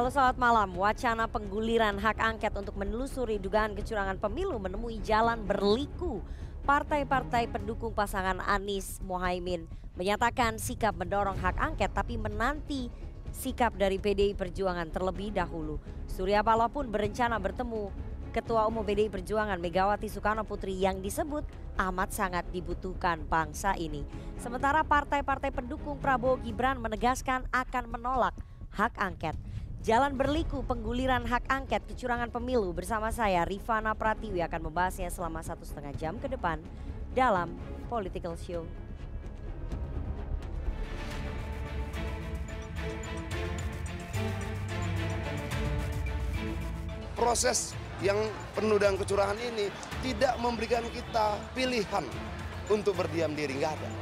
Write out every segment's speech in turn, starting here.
Halo selamat malam, wacana pengguliran hak angket untuk menelusuri dugaan kecurangan pemilu menemui jalan berliku. Partai-partai pendukung pasangan Anies Mohaimin menyatakan sikap mendorong hak angket tapi menanti sikap dari PDI Perjuangan terlebih dahulu. Surya Paloh pun berencana bertemu Ketua Umum PDI Perjuangan Megawati Soekarno Putri yang disebut amat sangat dibutuhkan bangsa ini. Sementara partai-partai pendukung Prabowo Gibran menegaskan akan menolak hak angket. Jalan berliku pengguliran hak angket kecurangan pemilu bersama saya Rifana Pratiwi akan membahasnya selama satu setengah jam ke depan dalam Political Show. Proses yang penuh dengan kecurangan ini tidak memberikan kita pilihan untuk berdiam diri, nggak ada.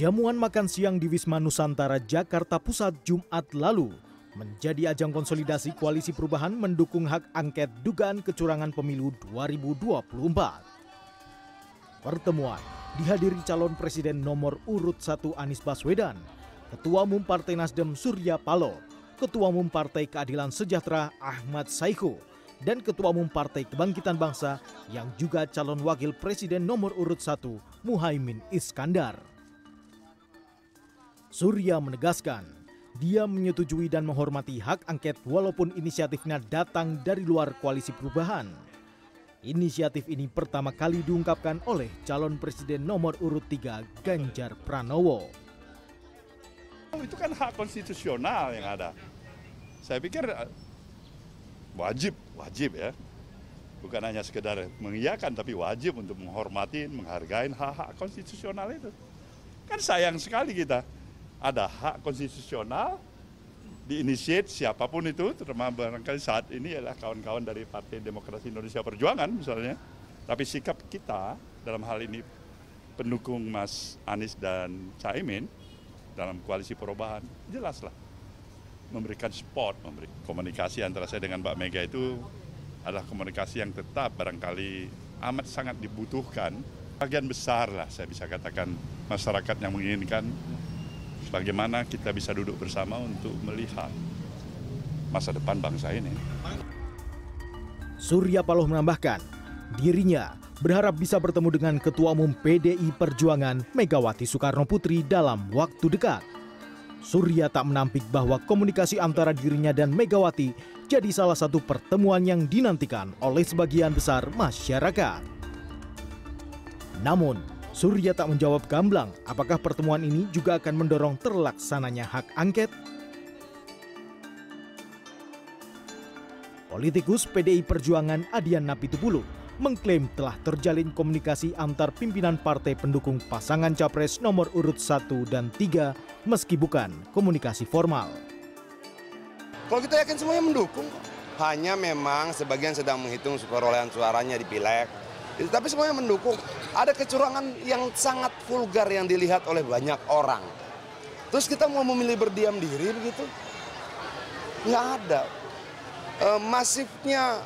Jamuan makan siang di Wisma Nusantara Jakarta Pusat Jumat lalu menjadi ajang konsolidasi koalisi perubahan mendukung hak angket dugaan kecurangan pemilu 2024. Pertemuan dihadiri calon presiden nomor urut 1 Anies Baswedan, Ketua Umum Partai Nasdem Surya Paloh, Ketua Umum Partai Keadilan Sejahtera Ahmad Saiku, dan Ketua Umum Partai Kebangkitan Bangsa yang juga calon wakil presiden nomor urut 1 Muhaimin Iskandar. Surya menegaskan, dia menyetujui dan menghormati hak angket walaupun inisiatifnya datang dari luar koalisi perubahan. Inisiatif ini pertama kali diungkapkan oleh calon presiden nomor urut 3 Ganjar Pranowo. Itu kan hak konstitusional yang ada. Saya pikir eh, wajib, wajib ya. Bukan hanya sekedar mengiyakan, tapi wajib untuk menghormati, menghargai hak-hak konstitusional itu. Kan sayang sekali kita ada hak konstitusional diinisiat siapa pun itu, terutama barangkali saat ini adalah kawan-kawan dari Partai Demokrasi Indonesia Perjuangan misalnya. Tapi sikap kita dalam hal ini pendukung Mas Anies dan Caimin dalam koalisi perubahan jelaslah memberikan support, memberi komunikasi antara saya dengan Mbak Mega itu adalah komunikasi yang tetap barangkali amat sangat dibutuhkan. Bagian besar lah saya bisa katakan masyarakat yang menginginkan bagaimana kita bisa duduk bersama untuk melihat masa depan bangsa ini. Surya Paloh menambahkan, dirinya berharap bisa bertemu dengan Ketua Umum PDI Perjuangan Megawati Soekarno Putri dalam waktu dekat. Surya tak menampik bahwa komunikasi antara dirinya dan Megawati jadi salah satu pertemuan yang dinantikan oleh sebagian besar masyarakat. Namun, Surya tak menjawab gamblang apakah pertemuan ini juga akan mendorong terlaksananya hak angket. Politikus PDI Perjuangan Adian Napitupulu mengklaim telah terjalin komunikasi antar pimpinan partai pendukung pasangan capres nomor urut 1 dan 3 meski bukan komunikasi formal. Kalau kita yakin semuanya mendukung, hanya memang sebagian sedang menghitung perolehan suaranya di pileg, tapi semuanya mendukung. Ada kecurangan yang sangat vulgar yang dilihat oleh banyak orang. Terus kita mau memilih berdiam diri begitu? Nggak ada. E, masifnya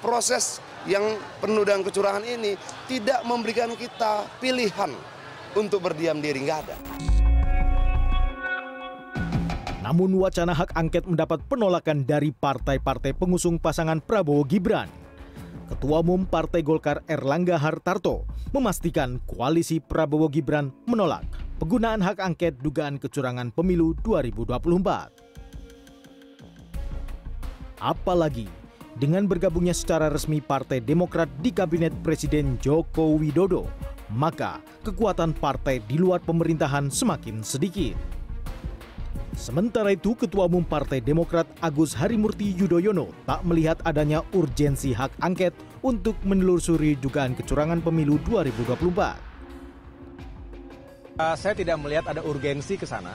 proses yang penuh dengan kecurangan ini tidak memberikan kita pilihan untuk berdiam diri. Nggak ada. Namun wacana hak angket mendapat penolakan dari partai-partai pengusung pasangan Prabowo Gibran. Ketua Umum Partai Golkar Erlangga Hartarto memastikan koalisi Prabowo Gibran menolak penggunaan hak angket dugaan kecurangan pemilu 2024. Apalagi dengan bergabungnya secara resmi Partai Demokrat di Kabinet Presiden Joko Widodo, maka kekuatan partai di luar pemerintahan semakin sedikit. Sementara itu, Ketua Umum Partai Demokrat Agus Harimurti Yudhoyono tak melihat adanya urgensi hak angket untuk menelusuri dugaan kecurangan pemilu 2024. Uh, saya tidak melihat ada urgensi ke sana.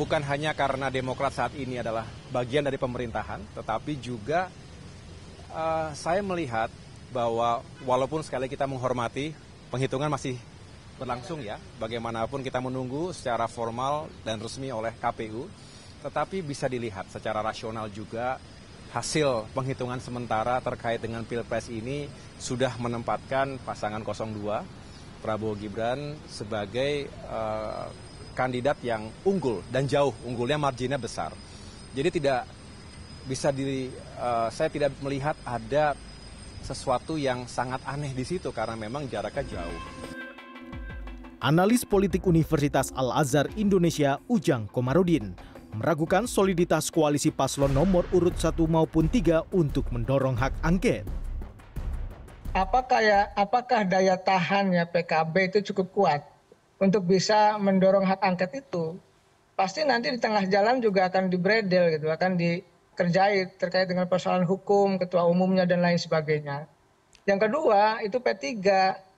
Bukan hanya karena Demokrat saat ini adalah bagian dari pemerintahan, tetapi juga uh, saya melihat bahwa walaupun sekali kita menghormati penghitungan masih berlangsung ya. Bagaimanapun kita menunggu secara formal dan resmi oleh KPU, tetapi bisa dilihat secara rasional juga hasil penghitungan sementara terkait dengan Pilpres ini sudah menempatkan pasangan 02 Prabowo Gibran sebagai uh, kandidat yang unggul dan jauh unggulnya marginnya besar. Jadi tidak bisa di uh, saya tidak melihat ada sesuatu yang sangat aneh di situ karena memang jaraknya jauh. Analis politik Universitas Al-Azhar Indonesia Ujang Komarudin meragukan soliditas koalisi paslon nomor urut 1 maupun 3 untuk mendorong hak angket. Apakah ya apakah daya tahannya PKB itu cukup kuat untuk bisa mendorong hak angket itu? Pasti nanti di tengah jalan juga akan dibredel gitu, akan dikerjai terkait dengan persoalan hukum, ketua umumnya dan lain sebagainya. Yang kedua, itu P3.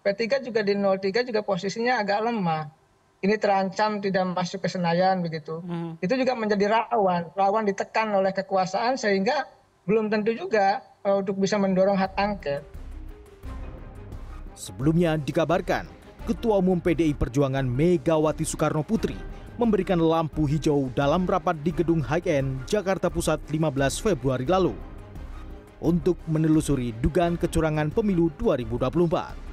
P3 juga di 03 juga posisinya agak lemah ini terancam tidak masuk ke Senayan begitu. Hmm. Itu juga menjadi rawan, rawan ditekan oleh kekuasaan sehingga belum tentu juga uh, untuk bisa mendorong hak angket. Sebelumnya dikabarkan, Ketua Umum PDI Perjuangan Megawati Soekarno Putri memberikan lampu hijau dalam rapat di Gedung High End, Jakarta Pusat 15 Februari lalu untuk menelusuri dugaan kecurangan pemilu 2024.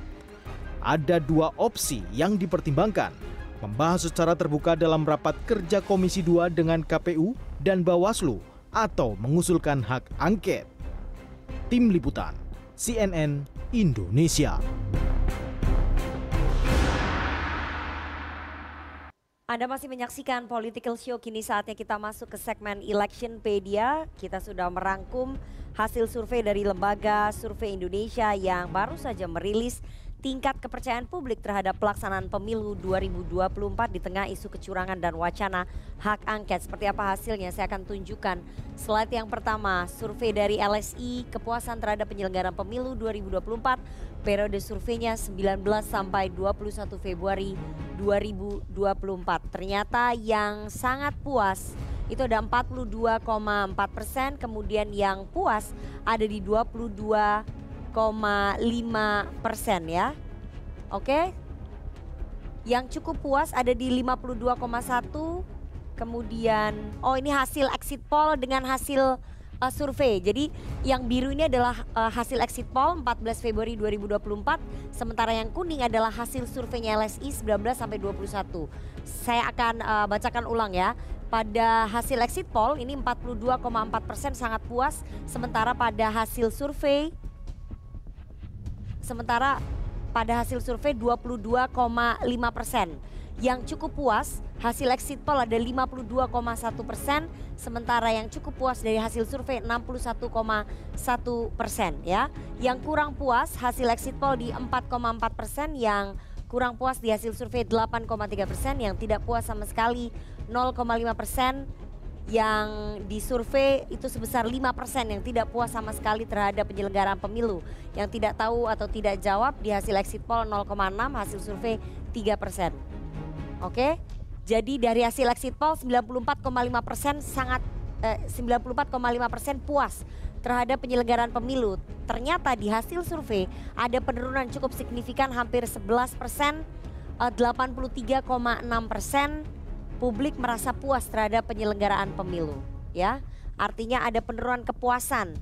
Ada dua opsi yang dipertimbangkan, membahas secara terbuka dalam rapat kerja Komisi 2 dengan KPU dan Bawaslu atau mengusulkan hak angket. Tim Liputan CNN Indonesia. Anda masih menyaksikan Political Show, kini saatnya kita masuk ke segmen Electionpedia. Kita sudah merangkum hasil survei dari Lembaga Survei Indonesia yang baru saja merilis tingkat kepercayaan publik terhadap pelaksanaan pemilu 2024 di tengah isu kecurangan dan wacana hak angket. Seperti apa hasilnya saya akan tunjukkan. Slide yang pertama, survei dari LSI kepuasan terhadap penyelenggaraan pemilu 2024 periode surveinya 19 sampai 21 Februari 2024. Ternyata yang sangat puas itu ada 42,4 persen, kemudian yang puas ada di 22 persen ya. Oke. Yang cukup puas ada di 52,1. Kemudian oh ini hasil exit poll dengan hasil uh, survei. Jadi yang biru ini adalah uh, hasil exit poll 14 Februari 2024, sementara yang kuning adalah hasil surveinya LSI 19 sampai 21. Saya akan uh, bacakan ulang ya. Pada hasil exit poll ini 42,4 persen sangat puas, sementara pada hasil survei sementara pada hasil survei 22,5 persen. Yang cukup puas hasil exit poll ada 52,1 persen, sementara yang cukup puas dari hasil survei 61,1 persen ya. Yang kurang puas hasil exit poll di 4,4 persen, yang kurang puas di hasil survei 8,3 persen, yang tidak puas sama sekali 0,5 persen, yang disurvei itu sebesar 5% yang tidak puas sama sekali terhadap penyelenggaraan pemilu. Yang tidak tahu atau tidak jawab di hasil exit poll 0,6, hasil survei 3%. Oke? Jadi dari hasil exit poll 94,5% sangat eh, 94,5% puas terhadap penyelenggaraan pemilu. Ternyata di hasil survei ada penurunan cukup signifikan hampir 11 persen, 83,6 eh, persen publik merasa puas terhadap penyelenggaraan pemilu ya artinya ada penurunan kepuasan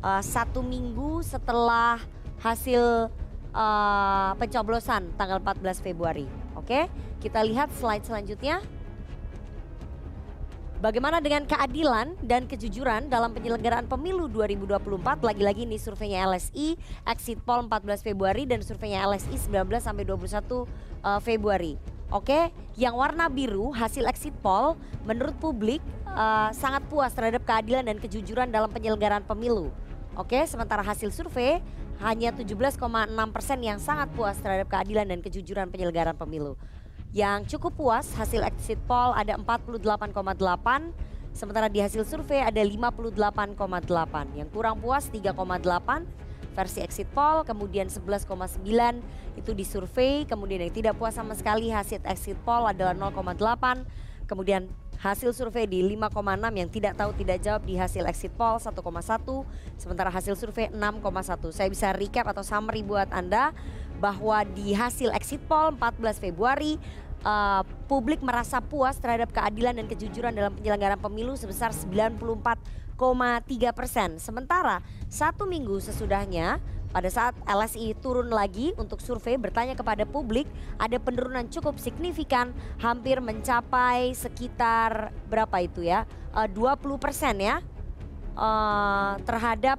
uh, satu minggu setelah hasil uh, pencoblosan tanggal 14 Februari oke kita lihat slide selanjutnya Bagaimana dengan keadilan dan kejujuran dalam penyelenggaraan pemilu 2024? Lagi-lagi ini surveinya LSI, exit poll 14 Februari dan surveinya LSI 19 sampai 21 uh, Februari. Oke, yang warna biru hasil exit poll menurut publik uh, sangat puas terhadap keadilan dan kejujuran dalam penyelenggaraan pemilu. Oke, sementara hasil survei hanya 17,6 persen yang sangat puas terhadap keadilan dan kejujuran penyelenggaraan pemilu. Yang cukup puas hasil exit poll ada 48,8 sementara di hasil survei ada 58,8. Yang kurang puas 3,8 versi exit poll, kemudian 11,9 itu disurvei, kemudian yang tidak puas sama sekali hasil exit poll adalah 0,8, kemudian hasil survei di 5,6 yang tidak tahu tidak jawab di hasil exit poll 1,1 sementara hasil survei 6,1 saya bisa recap atau summary buat Anda bahwa di hasil exit poll 14 Februari uh, publik merasa puas terhadap keadilan dan kejujuran dalam penyelenggaraan pemilu sebesar 94 persen. Sementara satu minggu sesudahnya pada saat LSI turun lagi untuk survei bertanya kepada publik ada penurunan cukup signifikan hampir mencapai sekitar berapa itu ya uh, 20 persen ya uh, terhadap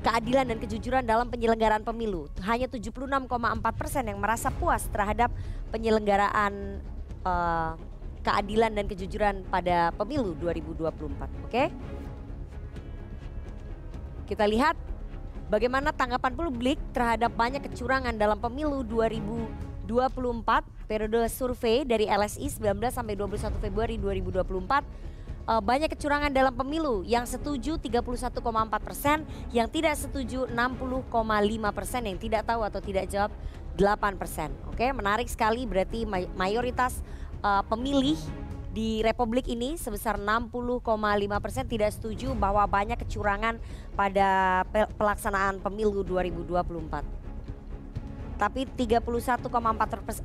keadilan dan kejujuran dalam penyelenggaraan pemilu. Hanya 76,4 persen yang merasa puas terhadap penyelenggaraan uh, keadilan dan kejujuran pada pemilu 2024. Oke? Okay? Kita lihat bagaimana tanggapan publik terhadap banyak kecurangan dalam pemilu 2024 periode survei dari LSI 19 sampai 21 Februari 2024 uh, banyak kecurangan dalam pemilu. Yang setuju 31,4 persen, yang tidak setuju 60,5 persen, yang tidak tahu atau tidak jawab 8 persen. Oke, menarik sekali berarti mayoritas uh, pemilih di Republik ini sebesar 60,5 persen. Tidak setuju bahwa banyak kecurangan pada pelaksanaan pemilu 2024 tapi 31,4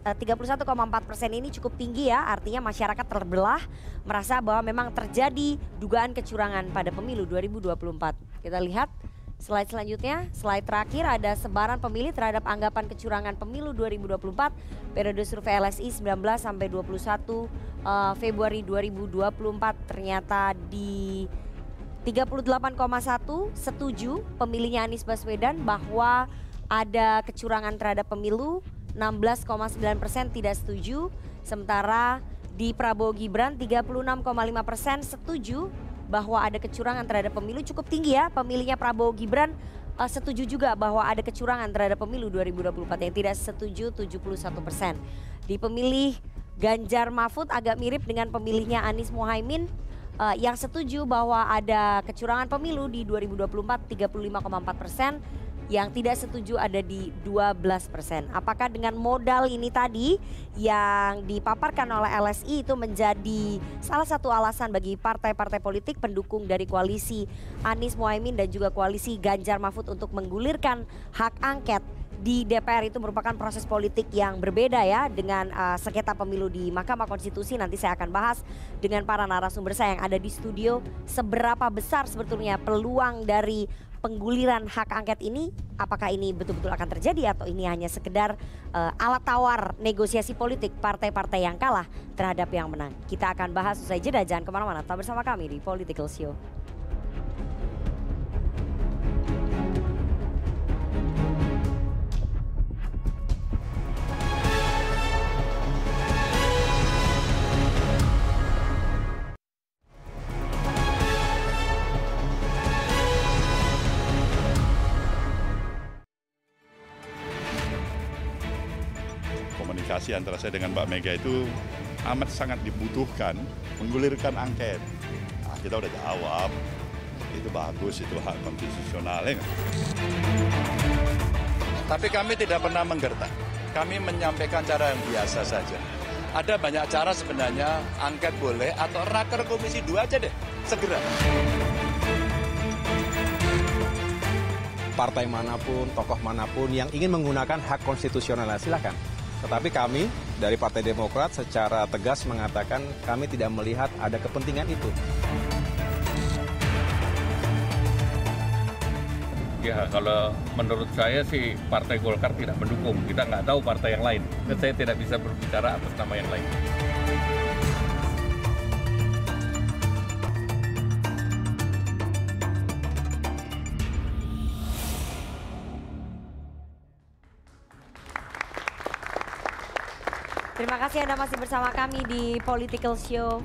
eh, persen ini cukup tinggi ya, artinya masyarakat terbelah merasa bahwa memang terjadi dugaan kecurangan pada pemilu 2024. Kita lihat slide selanjutnya, slide terakhir ada sebaran pemilih terhadap anggapan kecurangan pemilu 2024 periode survei LSI 19 sampai 21 uh, eh, Februari 2024 ternyata di 38,1 setuju pemilihnya Anies Baswedan bahwa ada kecurangan terhadap pemilu, 16,9 persen tidak setuju, sementara di Prabowo Gibran 36,5 persen setuju bahwa ada kecurangan terhadap pemilu cukup tinggi ya pemilihnya Prabowo Gibran uh, setuju juga bahwa ada kecurangan terhadap pemilu 2024 yang tidak setuju 71 persen. Di pemilih Ganjar Mahfud agak mirip dengan pemilihnya Anies Mohaimin uh, yang setuju bahwa ada kecurangan pemilu di 2024 35,4 persen yang tidak setuju ada di 12 persen. Apakah dengan modal ini tadi yang dipaparkan oleh LSI itu menjadi salah satu alasan bagi partai-partai politik pendukung dari koalisi Anies Mohaimin dan juga koalisi Ganjar Mahfud untuk menggulirkan hak angket di DPR itu merupakan proses politik yang berbeda ya dengan uh, sengketa pemilu di Mahkamah Konstitusi. Nanti saya akan bahas dengan para narasumber saya yang ada di studio seberapa besar sebetulnya peluang dari pengguliran hak angket ini apakah ini betul-betul akan terjadi atau ini hanya sekedar uh, alat tawar negosiasi politik partai-partai yang kalah terhadap yang menang. Kita akan bahas usai jeda jangan ke mana-mana. Tetap bersama kami di Political Show. Antara saya dengan Mbak Mega itu amat sangat dibutuhkan menggulirkan angket. Nah, kita udah jawab, itu bagus, itu hak konstitusional. Ya Tapi kami tidak pernah menggertak. Kami menyampaikan cara yang biasa saja. Ada banyak cara sebenarnya angket boleh atau raker komisi dua aja deh, segera. Partai mana pun, tokoh mana pun yang ingin menggunakan hak konstitusional silakan tetapi kami dari Partai Demokrat secara tegas mengatakan kami tidak melihat ada kepentingan itu. Ya kalau menurut saya sih Partai Golkar tidak mendukung. Kita nggak tahu partai yang lain. Dan saya tidak bisa berbicara atas nama yang lain. Terima kasih Anda masih bersama kami di Political Show.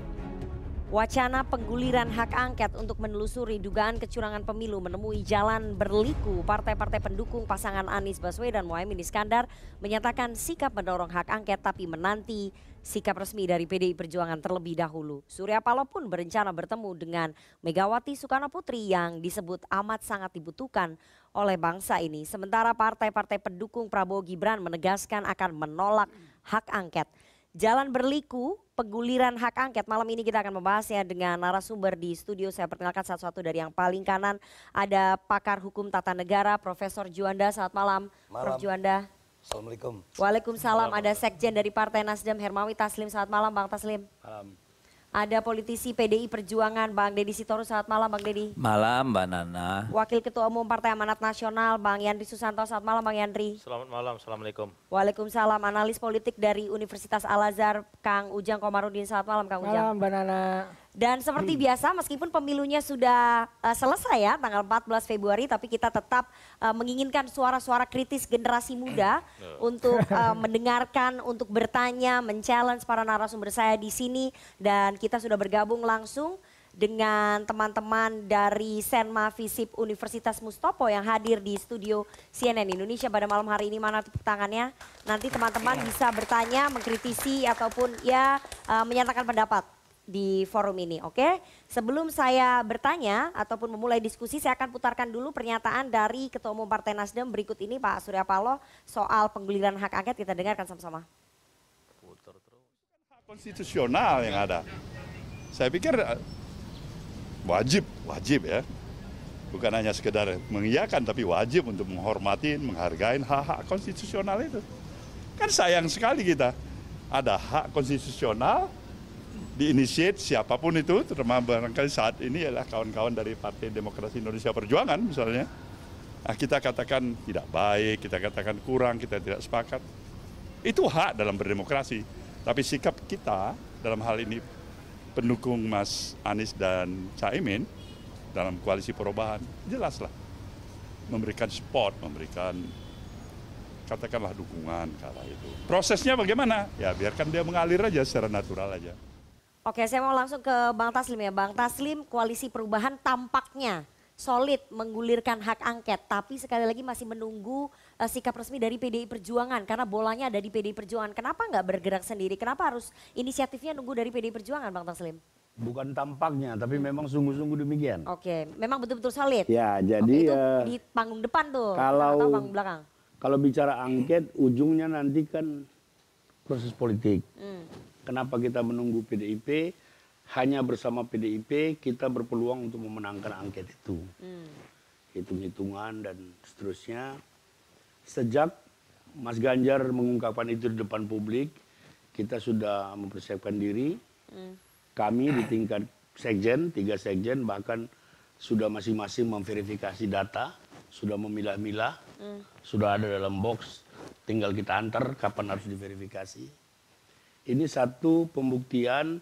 Wacana pengguliran hak angket untuk menelusuri dugaan kecurangan pemilu menemui jalan berliku. Partai-partai pendukung pasangan Anies Baswedan Mohaimin Iskandar menyatakan sikap mendorong hak angket tapi menanti sikap resmi dari PDI Perjuangan terlebih dahulu. Surya Paloh pun berencana bertemu dengan Megawati Soekarno Putri yang disebut amat sangat dibutuhkan oleh bangsa ini. Sementara partai-partai pendukung Prabowo Gibran menegaskan akan menolak hak angket. Jalan berliku pengguliran hak angket. Malam ini kita akan membahasnya dengan narasumber di studio. Saya perkenalkan satu-satu dari yang paling kanan. Ada pakar hukum tata negara Profesor Juanda. Selamat malam, malam. Prof. Juanda. Assalamualaikum. Waalaikumsalam. Ada Sekjen dari Partai Nasdem Hermawi Taslim. Selamat malam Bang Taslim. Malam. Ada politisi PDI Perjuangan Bang Deddy Sitorus. Selamat malam Bang Deddy. Malam Mbak Nana. Wakil Ketua Umum Partai Amanat Nasional Bang Yandri Susanto. Selamat malam Bang Yandri. Selamat malam, Assalamualaikum. Waalaikumsalam analis politik dari Universitas Al Azhar Kang Ujang Komarudin. Selamat malam Kang Ujang. Malam Mbak Nana. Dan seperti biasa meskipun pemilunya sudah uh, selesai ya tanggal 14 Februari tapi kita tetap uh, menginginkan suara-suara kritis generasi muda untuk uh, mendengarkan, untuk bertanya, men-challenge para narasumber saya di sini. Dan kita sudah bergabung langsung dengan teman-teman dari Senma Visip Universitas Mustopo yang hadir di studio CNN Indonesia pada malam hari ini. Mana tepuk tangannya. Nanti teman-teman bisa bertanya, mengkritisi ataupun ya uh, menyatakan pendapat di forum ini, oke? Sebelum saya bertanya ataupun memulai diskusi, saya akan putarkan dulu pernyataan dari Ketua Umum Partai Nasdem berikut ini Pak Surya Paloh soal pengguliran hak angket kita dengarkan sama-sama. Konstitusional yang ada. Saya pikir eh, wajib, wajib ya. Bukan hanya sekedar mengiyakan, tapi wajib untuk menghormati, menghargai hak-hak konstitusional itu. Kan sayang sekali kita ada hak konstitusional diinisiat siapa pun itu, terutama barangkali saat ini adalah kawan-kawan dari Partai Demokrasi Indonesia Perjuangan misalnya. Nah, kita katakan tidak baik, kita katakan kurang, kita tidak sepakat. Itu hak dalam berdemokrasi. Tapi sikap kita dalam hal ini pendukung Mas Anies dan Caimin dalam koalisi perubahan, jelaslah memberikan support, memberikan katakanlah dukungan ke itu. Prosesnya bagaimana? Ya biarkan dia mengalir aja secara natural aja. Oke, saya mau langsung ke Bang Taslim ya. Bang Taslim, koalisi perubahan tampaknya solid menggulirkan hak angket, tapi sekali lagi masih menunggu uh, sikap resmi dari PDI Perjuangan karena bolanya ada di PDI Perjuangan. Kenapa nggak bergerak sendiri? Kenapa harus inisiatifnya nunggu dari PDI Perjuangan, Bang Taslim? Bukan tampaknya, tapi memang sungguh-sungguh demikian. Oke, memang betul-betul solid. Ya, Oke, jadi itu eh, di panggung depan tuh, kalau- atau panggung belakang. kalau bicara angket, ujungnya nanti kan proses politik. Hmm. Kenapa kita menunggu PDIP? Hanya bersama PDIP kita berpeluang untuk memenangkan angket itu. Hmm. Hitung-hitungan dan seterusnya. Sejak Mas Ganjar mengungkapkan itu di depan publik, kita sudah mempersiapkan diri. Hmm. Kami di tingkat sekjen, tiga sekjen bahkan sudah masing-masing memverifikasi data, sudah memilah-milah, Hmm. sudah ada dalam box, tinggal kita antar kapan harus diverifikasi. Ini satu pembuktian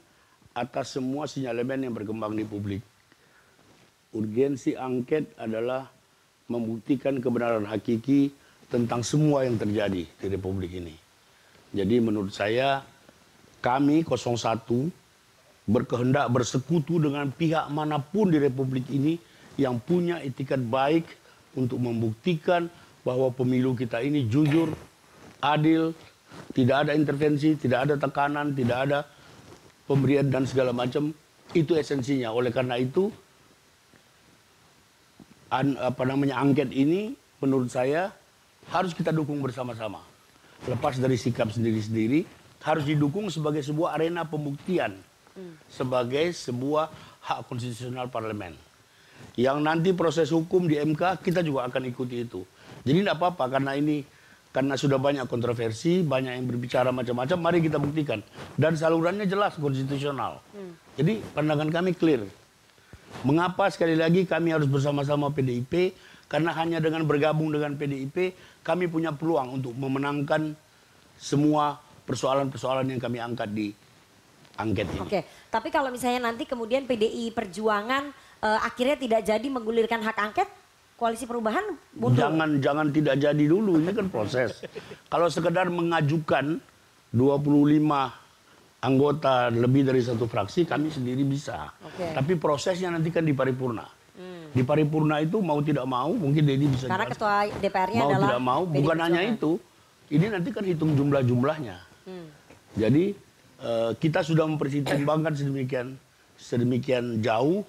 atas semua sinyalemen yang berkembang di publik. Urgensi angket adalah membuktikan kebenaran hakiki tentang semua yang terjadi di Republik ini. Jadi menurut saya kami 01 berkehendak bersekutu dengan pihak mana pun di Republik ini yang punya etikat baik untuk membuktikan bahwa pemilu kita ini jujur, adil, tidak ada intervensi, tidak ada tekanan, tidak ada pemberian dan segala macam. Itu esensinya. Oleh karena itu, an, apa namanya angket ini menurut saya harus kita dukung bersama-sama. Lepas dari sikap sendiri-sendiri, harus didukung sebagai sebuah arena pembuktian, sebagai sebuah hak konstitusional parlemen. Yang nanti proses hukum di MK kita juga akan ikuti itu. Jadi tidak apa-apa karena ini karena sudah banyak kontroversi, banyak yang berbicara macam-macam, mari kita buktikan. Dan salurannya jelas konstitusional. Jadi pandangan kami clear. Mengapa sekali lagi kami harus bersama-sama PDIP? Karena hanya dengan bergabung dengan PDIP, kami punya peluang untuk memenangkan semua persoalan-persoalan yang kami angkat di angket ini. Oke, tapi kalau misalnya nanti kemudian PDI Perjuangan eh, akhirnya tidak jadi menggulirkan hak angket, koalisi perubahan mundur. Jangan jangan tidak jadi dulu, ini kan proses. Kalau sekedar mengajukan 25 anggota lebih dari satu fraksi, kami sendiri bisa. Oke. Tapi prosesnya nanti kan di paripurna. Di paripurna itu mau tidak mau, mungkin Dedi bisa Karena jelaskan. ketua DPR-nya mau adalah tidak mau, bukan hanya itu. Ini nanti kan hitung jumlah-jumlahnya. Hmm. Jadi eh, kita sudah mempertimbangkan sedemikian sedemikian jauh.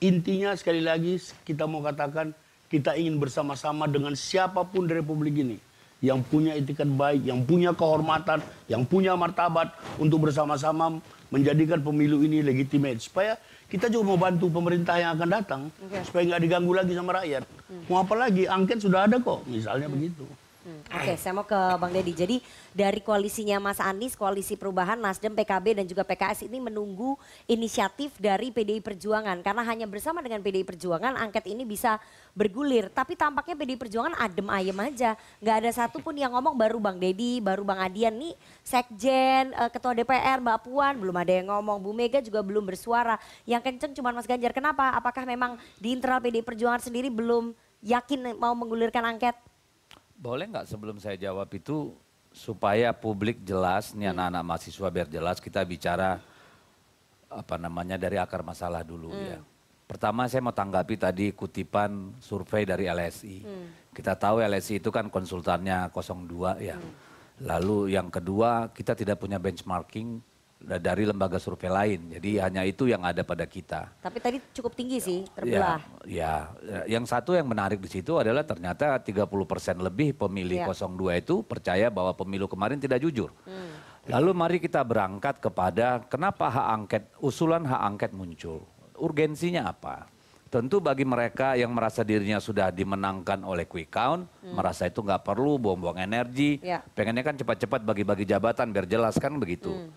Intinya sekali lagi kita mau katakan kita ingin bersama-sama dengan siapa pun di Republik ini yang punya etikat baik, yang punya kehormatan, yang punya martabat untuk bersama-sama menjadikan pemilu ini legitimate supaya kita juga mau bantu pemerintah yang akan datang Oke. supaya nggak diganggu lagi sama rakyat. Mau apa lagi? Angket sudah ada kok, misalnya begitu. Hmm, Oke, saya mau ke Bang Deddy. Jadi dari koalisinya Mas Anies, koalisi perubahan Nasdem, PKB dan juga PKS ini menunggu inisiatif dari PDI Perjuangan karena hanya bersama dengan PDI Perjuangan angket ini bisa bergulir. Tapi tampaknya PDI Perjuangan adem ayem aja, nggak ada satupun yang ngomong baru Bang Deddy, baru Bang Adian nih, Sekjen, eh, Ketua DPR Mbak Puan belum ada yang ngomong, Bu Mega juga belum bersuara. Yang kenceng cuma Mas Ganjar. Kenapa? Apakah memang di internal PDI Perjuangan sendiri belum yakin mau menggulirkan angket? Boleh nggak sebelum saya jawab itu supaya publik jelas, nih anak-anak mahasiswa biar jelas kita bicara apa namanya dari akar masalah dulu ya. Pertama saya mau tanggapi tadi kutipan survei dari LSI. Kita tahu LSI itu kan konsultannya 02 ya. Lalu yang kedua kita tidak punya benchmarking dari lembaga survei lain. Jadi hanya itu yang ada pada kita. Tapi tadi cukup tinggi sih, terbelah. Ya, ya, yang satu yang menarik di situ adalah ternyata 30% lebih pemilih Ya. 02 itu percaya bahwa pemilu kemarin tidak jujur. Lalu mari kita berangkat kepada kenapa hak angket, usulan hak angket muncul. Urgensinya apa? Tentu bagi mereka yang merasa dirinya sudah dimenangkan oleh quick count, merasa itu nggak perlu buang-buang energi, Ya. pengennya kan cepat-cepat bagi-bagi jabatan biar jelas kan begitu.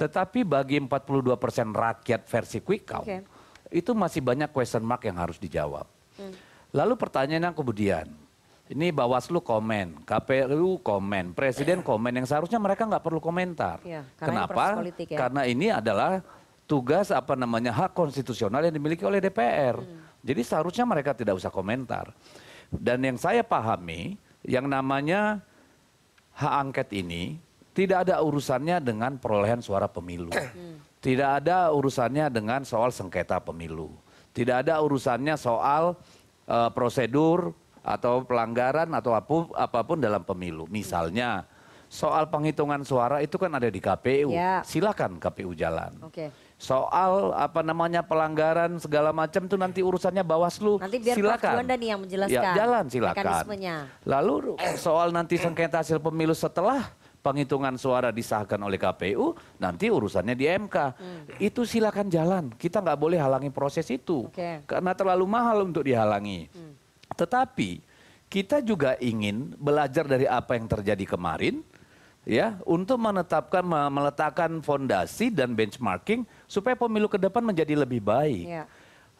Tetapi bagi 42% rakyat versi quick count, Oke. itu masih banyak question mark yang harus dijawab. Lalu pertanyaannya kemudian, ini Bawaslu komen, KPU komen, Presiden komen yang seharusnya mereka nggak perlu komentar. Iya, karena ini Kenapa? politik ya. Karena ini adalah tugas apa namanya hak konstitusional yang dimiliki oleh DPR. Hmm. Jadi seharusnya mereka tidak usah komentar. Dan yang saya pahami, yang namanya hak angket ini tidak ada urusannya dengan perolehan suara pemilu. Tidak ada urusannya dengan soal sengketa pemilu. Tidak ada urusannya soal eh, prosedur atau pelanggaran atau apu- apa pun dalam pemilu. Misalnya soal penghitungan suara itu kan ada di KPU. Ya. Silakan KPU jalan. Oke. Soal apa namanya pelanggaran segala macam itu nanti urusannya Bawaslu. Nanti biar silakan. Juanda nih yang menjelaskan Ya, jalan silakan. Lalu soal nanti sengketa hasil pemilu setelah penghitungan suara disahkan oleh KPU, nanti urusannya di MK. Hmm. Itu silakan jalan. Kita nggak boleh halangi proses itu. Oke. Karena terlalu mahal untuk dihalangi. Hmm. Tetapi kita juga ingin belajar dari apa yang terjadi kemarin ya untuk menetapkan me- meletakkan fondasi dan benchmarking supaya pemilu ke depan menjadi lebih baik. Iya.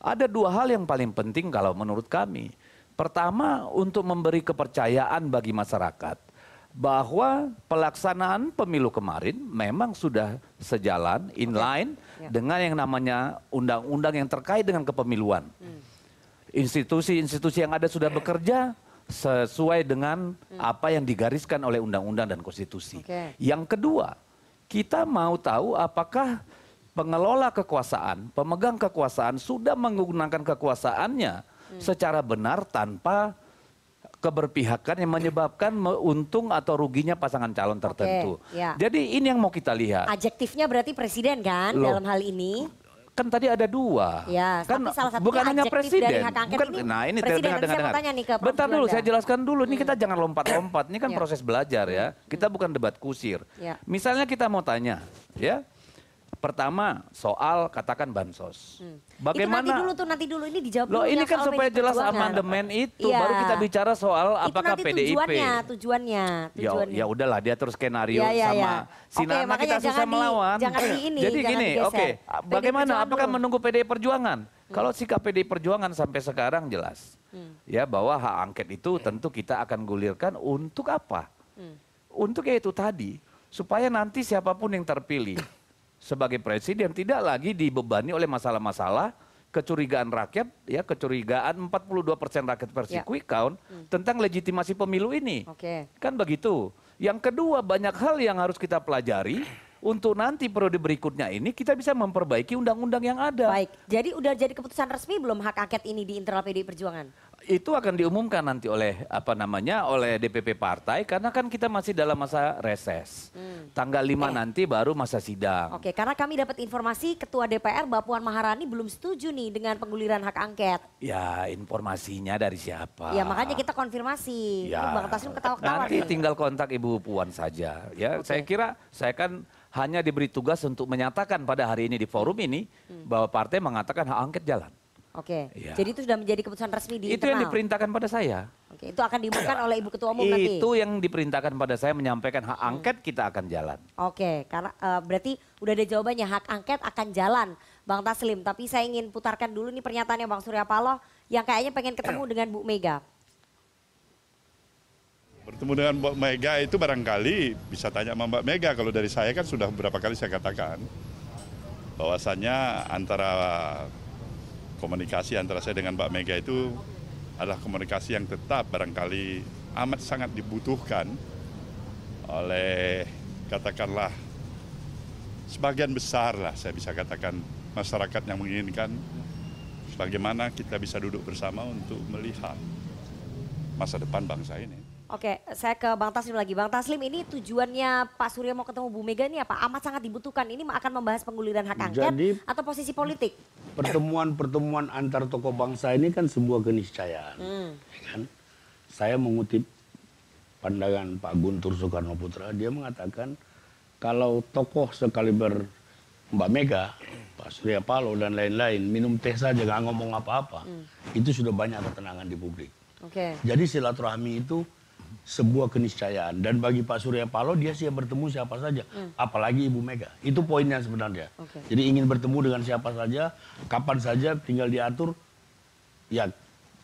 Ada dua hal yang paling penting kalau menurut kami. Pertama, untuk memberi kepercayaan bagi masyarakat bahwa pelaksanaan pemilu kemarin memang sudah sejalan, inline Ya. dengan yang namanya undang-undang yang terkait dengan kepemiluan. Institusi-institusi yang ada sudah bekerja sesuai dengan apa yang digariskan oleh undang-undang dan konstitusi. Oke. Yang kedua, kita mau tahu apakah pengelola kekuasaan, pemegang kekuasaan sudah menggunakan kekuasaannya secara benar tanpa keberpihakan yang menyebabkan me- untung atau ruginya pasangan calon tertentu. ya. Jadi ini yang mau kita lihat. Adjektifnya berarti presiden kan Loh. dalam hal ini. Kan tadi ada dua. Ya, kan tapi salah satunya bukan hanya presiden. dari hak bukan, ini nah ini presiden. dengar, dengar, dengar. tanya nih ke. Bentar dulu, saya jelaskan dulu. Ini kita jangan lompat-lompat. Ini kan Ya. proses belajar ya. Kita bukan debat kusir. Ya. Misalnya kita mau tanya, ya. Pertama soal katakan bansos. Bagaimana? Hmm. Itu nanti dulu tuh, nanti dulu ini dijawab Loh ini yang kan supaya jelas amandemen itu, Iya. baru kita bicara soal Itu apakah nanti PDIP. tujuannya, tujuannya, Ya, tujuannya. ya udahlah dia terus skenario Ya, ya, sama ya. Sinarma Oke, makanya kita susah di- melawan. jangan di ini, Jadi jangan gini, oke, PDI bagaimana? Apakah dulu. menunggu PDI Perjuangan? Kalau sikap PDI Perjuangan sampai sekarang jelas, Hmm. ya bahwa hak angket itu tentu kita akan gulirkan untuk apa? Hmm. Untuk yaitu tadi supaya nanti siapa pun yang terpilih sebagai presiden tidak lagi dibebani oleh masalah-masalah kecurigaan rakyat ya kecurigaan 42% rakyat versi Ya. quick count tentang legitimasi pemilu ini. Oke. Kan begitu. Yang kedua banyak hal yang harus kita pelajari untuk nanti periode berikutnya ini kita bisa memperbaiki undang-undang yang ada. Baik, jadi udah jadi keputusan resmi belum hak angket ini di internal PDI Perjuangan? Itu akan diumumkan nanti oleh apa namanya oleh DPP partai karena kan kita masih dalam masa reses. Tanggal 5 nanti baru masa sidang. Oke, karena kami dapat informasi Ketua DPR Mbak Puan Maharani belum setuju nih dengan pengguliran hak angket. Ya informasinya dari siapa? Ya makanya kita konfirmasi. Ya, Bang Taslim ketawa-ketawa nanti nih. tinggal kontak Ibu Puan saja. Ya, Oke. saya kira saya kan hanya diberi tugas untuk menyatakan pada hari ini di forum ini Hmm. bahwa partai mengatakan hak angket jalan. Oke, Iya. jadi itu sudah menjadi keputusan resmi di Itu yang internal. diperintahkan pada saya. Oke. Itu akan diumumkan oleh Ibu Ketua Umum nanti. Itu yang diperintahkan pada saya menyampaikan hak angket kita akan jalan. Oke, karena eh, berarti udah ada jawabannya hak angket akan jalan, Bang Taslim. Tapi saya ingin putarkan dulu nih pernyataannya Bang Surya Paloh yang kayaknya pengen ketemu dengan Bu Mega. Bertemu dengan Mbak Mega itu barangkali bisa tanya sama Mbak Mega. Kalau dari saya kan sudah beberapa kali saya katakan bahwasannya antara komunikasi antara saya dengan Mbak Mega itu adalah komunikasi yang tetap barangkali amat sangat dibutuhkan oleh katakanlah sebagian besar lah saya bisa katakan masyarakat yang menginginkan bagaimana kita bisa duduk bersama untuk melihat masa depan bangsa ini. Oke, saya ke Bang Taslim lagi. Bang Taslim, ini tujuannya Pak Surya mau ketemu Bu Mega ini apa? Amat sangat dibutuhkan. Ini akan membahas pengguliran hak angket Jadi- atau posisi politik? Pertemuan-pertemuan antar tokoh bangsa ini kan sebuah keniscayaan. Hmm. ya kan? Saya mengutip pandangan Pak Guntur Soekarno Putra, dia mengatakan kalau tokoh sekaliber Mbak Mega, Pak Surya Paloh dan lain-lain minum teh saja nggak ngomong apa-apa, itu sudah banyak ketenangan di publik. Oke. Jadi silaturahmi itu sebuah keniscayaan dan bagi Pak Surya Paloh dia siap bertemu siapa saja, apalagi Ibu Mega. Itu poinnya sebenarnya. Oke. Jadi ingin bertemu dengan siapa saja, kapan saja, tinggal diatur. Ya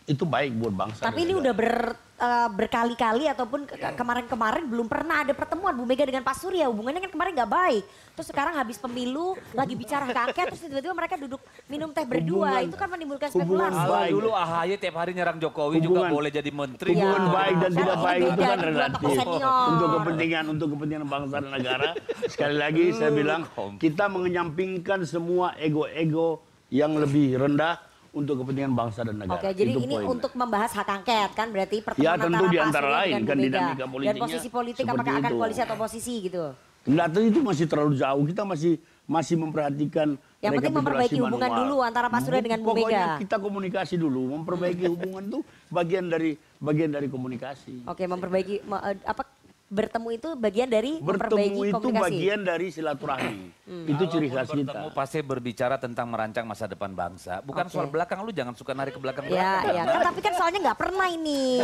itu baik buat bangsa. Tapi ini negara. udah ber, eh, berkali-kali ataupun ke- ke- kemarin-kemarin belum pernah ada pertemuan Bu Mega dengan Pak Surya. Hubungannya kan kemarin nggak baik. Terus sekarang habis pemilu lagi bicara angket terus tiba-tiba mereka duduk minum teh berdua. Hubungan- itu kan menimbulkan spekulasi. Kalau baik. dulu AHY tiap hari nyerang Jokowi juga Hubungan- boleh jadi menteri. Hubungan Ya. baik dan tidak baik itu kan relatif. senior. Untuk kepentingan untuk kepentingan bangsa dan negara. Sekali lagi saya bilang kita mengenyampingkan semua ego-ego yang lebih rendah untuk kepentingan bangsa dan negara. Oke, jadi Itu ini poinnya. untuk membahas hak angket kan berarti pertemuan Ya, tentu antara di antara lain, Bu kan dinamika Dan politiknya posisi politik apakah akan itu. koalisi atau oposisi gitu. Enggak, itu masih terlalu jauh. Kita masih masih memperhatikan Yang penting memperbaiki hubungan manual. dulu antara Pak Surya dengan Bu Pokoknya Mega. kita komunikasi dulu, memperbaiki hubungan itu bagian dari bagian dari komunikasi. Oke, memperbaiki me- eh, apa bertemu itu bagian dari Bertemu memperbaiki itu komunikasi. bagian dari silaturahmi. Itu ciri khas kita. pasti berbicara tentang merancang masa depan bangsa. Bukan Oke. soal belakang, lu jangan suka narik ke belakang. Ya, ya. Kan, tapi kan soalnya nggak pernah ini.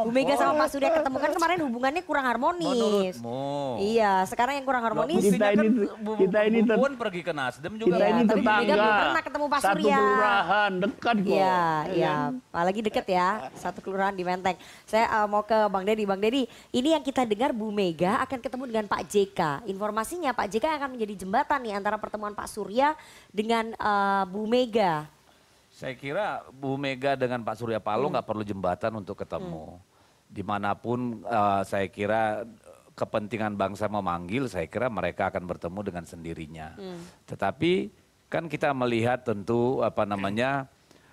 Bu Mega sama Pak Surya ketemu kan kemarin hubungannya kurang harmonis. Menurutmu. Iya, sekarang yang kurang harmonis. Kita ini- Bu- kita ini Puan pergi ke Nasdem juga. Kita Iya, ini tapi Bu Mega tetangga. pernah ketemu Pak Satu Surya. kelurahan dekat kok. Iya, Ya iya. kan? Apalagi deket ya, satu kelurahan di Menteng. Saya eh, mau ke Bang Dedi. Bang Dedi, ini yang kita dengar Bu Mega akan ketemu dengan Pak JK. Informasinya Pak JK akan menjadi jembatan nih antara pertemuan Pak Surya dengan eh, Bu Mega. Saya kira Bu Mega dengan Pak Surya Paloh Hmm. nggak perlu jembatan untuk ketemu. Di mana pun eh, saya kira kepentingan bangsa memanggil, saya kira mereka akan bertemu dengan sendirinya. Hmm. Tetapi kan kita melihat tentu apa namanya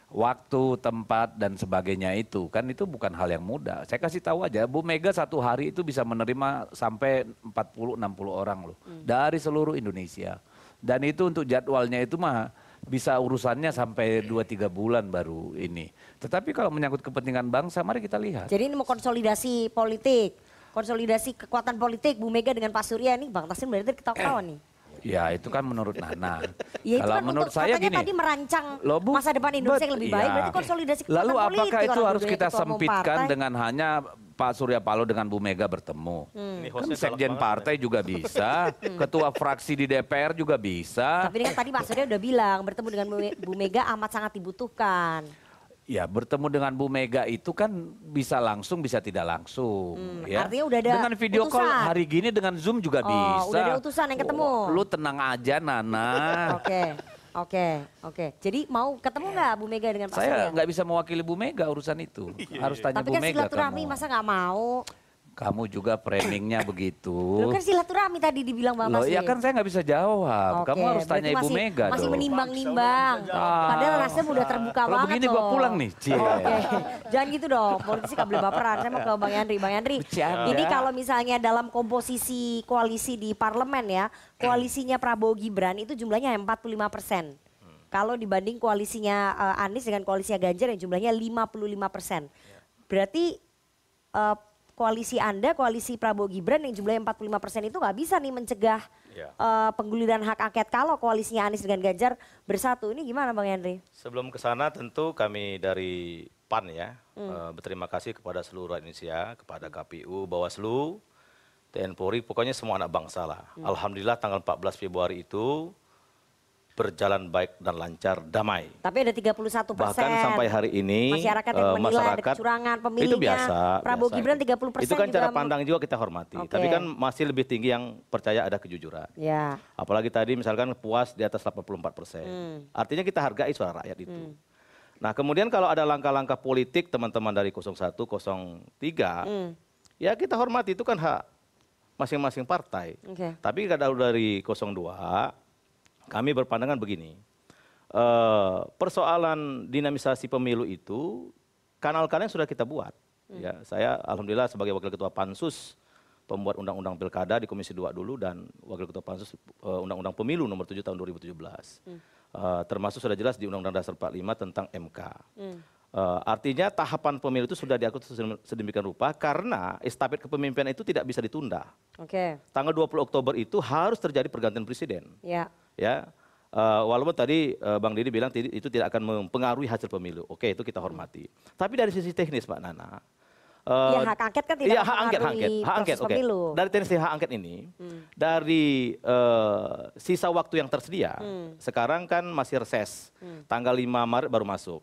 waktu, tempat dan sebagainya itu kan itu bukan hal yang mudah. Saya kasih tahu aja, Bu Mega satu hari itu bisa menerima sampai 40-60 orang loh dari seluruh Indonesia. Dan itu untuk jadwalnya itu mah bisa urusannya sampai 2-3 bulan baru ini. Tetapi kalau menyangkut kepentingan bangsa, mari kita lihat. Jadi ini mau konsolidasi politik, konsolidasi kekuatan politik Bu Mega dengan Pak Surya ini Bang Taslim berarti ketawa-ketawa nih. Ya itu kan menurut Nana. Ya itu kalau kan menurut untuk, saya gini. tadi merancang Loh, Bu, masa depan Indonesia yang bet- lebih baik, iya. berarti konsolidasi kekuatan Lalu apakah itu harus kita sempitkan partai. dengan hanya Pak Surya Paloh dengan Bu Mega bertemu? Hmm. Kan sekjen partai juga bisa, ketua fraksi di DPR juga bisa. Tapi kan tadi Pak Surya udah bilang bertemu dengan Bu Mega amat sangat dibutuhkan. Ya bertemu dengan Bu Mega itu kan bisa langsung bisa tidak langsung. Hmm, ya. artinya udah ada dengan video call utusan. hari gini dengan Zoom juga Oh, bisa. udah ada utusan yang ketemu. Oh, lu tenang aja Nana. Oke, oke, oke. Jadi mau ketemu nggak Bu Mega dengan Pak Saya nggak bisa mewakili Bu Mega urusan itu. Harus tanya Tapi Bu kan Mega silaturahmi kamu. masa nggak mau? Kamu juga framingnya begitu. Lu kan silaturahmi tadi dibilang Bang Loh, Taslim. ya kan saya nggak bisa jawab. Oke, Kamu harus tanya Ibu masih- Mega Masih dong. menimbang-nimbang. Ah. Padahal Nasdem udah terbuka Kalau banget begini loh. gua pulang nih, Cie. Oke, jangan gitu dong. Politisi gak boleh baperan. Saya mau ke Bang Yandri. Bang Yandri, Bercanda. ini kalau misalnya dalam komposisi koalisi di parlemen ya, koalisinya Prabowo Gibran itu jumlahnya 45 persen. Kalau dibanding koalisinya eh, Anies dengan koalisinya Ganjar yang jumlahnya 55 persen. Berarti eh, koalisi Anda, koalisi Prabowo Gibran yang jumlahnya 45 persen itu nggak bisa nih mencegah Ya. eh, pengguliran hak angket kalau koalisinya Anies dengan Ganjar bersatu. Ini gimana Bang Yandri? Sebelum ke sana tentu kami dari PAN ya, eh, berterima kasih kepada seluruh Indonesia, kepada KPU, Bawaslu, TNI Polri, pokoknya semua anak bangsa lah. Alhamdulillah tanggal 14 Februari itu berjalan baik dan lancar, damai. Tapi ada 31 persen. Bahkan sampai hari ini masyarakat yang eh, menilai ada masyarakat kecurangan pemilihnya. itu biasa. Prabowo biasa. Gibran 30 persen Itu kan cara pandang juga kita hormati. Oke. Tapi kan masih lebih tinggi yang percaya ada kejujuran. Ya. Apalagi tadi misalkan puas di atas 84 persen. Hmm. Artinya kita hargai suara rakyat itu. Nah kemudian kalau ada langkah-langkah politik teman-teman dari 01, 03, Hmm. ya kita hormati itu kan hak masing-masing partai. Oke. Tapi kalau dari 02, kami berpandangan begini. Eh, persoalan dinamisasi pemilu itu kanal-kanal yang sudah kita buat. Ya, saya alhamdulillah sebagai wakil ketua Pansus pembuat undang-undang pilkada di Komisi 2 dulu dan wakil ketua Pansus eh, undang-undang pemilu nomor 7 tahun 2017. Eh, termasuk sudah jelas di Undang-Undang Dasar 45 tentang MK. Eh, artinya tahapan pemilu itu sudah diatur sedemikian rupa karena estafet kepemimpinan itu tidak bisa ditunda. Oke. Tanggal 20 Oktober itu harus terjadi pergantian presiden Ya. Ya Eh, walaupun tadi eh, bang Didi bilang itu tidak akan mempengaruhi hasil pemilu oke itu kita hormati tapi dari sisi teknis mbak Nana eh, Ya, hak angket kan tidak iya, hak angket hak angket hak angket oke pemilu. Hmm. dari teknis hak angket ini dari eh, sisa waktu yang tersedia Hmm. sekarang kan masih reses tanggal 5 Maret baru masuk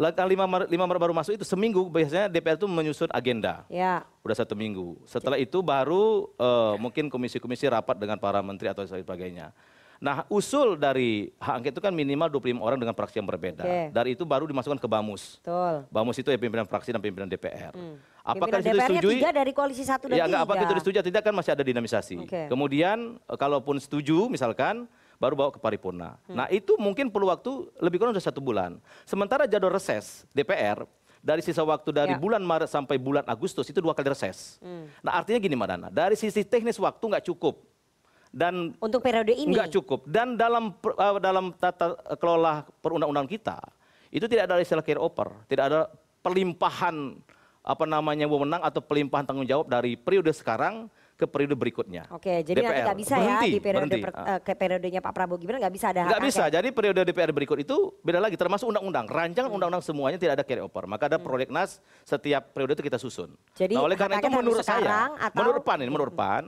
Tanggal 5 Maret, 5 Maret baru masuk itu seminggu biasanya DPR itu menyusun agenda Ya. udah satu minggu. Setelah itu baru eh, mungkin komisi-komisi rapat dengan para menteri atau sebagainya. Nah usul dari hak angket itu kan minimal 25 orang dengan fraksi yang berbeda. Oke. Dari itu baru dimasukkan ke Bamus. Betul. Bamus itu ya pimpinan fraksi dan pimpinan DPR. Pimpinan Apakah itu disetujui? tiga dari koalisi satu dan Ya tiga. enggak apakah itu disetujui tidak kan masih ada dinamisasi. Oke. Kemudian eh, kalaupun setuju misalkan baru bawa ke paripurna. Nah itu mungkin perlu waktu lebih kurang sudah satu bulan. Sementara jadwal reses DPR dari sisa waktu dari Ya. bulan Maret sampai bulan Agustus itu dua kali reses. Nah artinya gini Mbak Nana, dari sisi teknis waktu nggak cukup dan Untuk periode ini. nggak cukup dan dalam eh, dalam tata kelola perundang-undangan kita itu tidak ada istilah carry over, tidak ada pelimpahan apa namanya wewenang atau pelimpahan tanggung jawab dari periode sekarang ke periode berikutnya. Oke, jadi nanti DPR. nggak bisa Berhenti, ya di periode berhenti. per- eh, ke periodenya Pak Prabowo Gibran nggak bisa ada Nggak bisa. Jadi periode DPR berikut itu beda lagi, termasuk undang-undang. Rancangan undang-undang semuanya tidak ada carry over. Maka ada prolegnas setiap periode itu kita susun. Hmm. Jadi nah, oleh karena itu menurut sekarang saya, atau- menurut PAN ini, menurut PAN,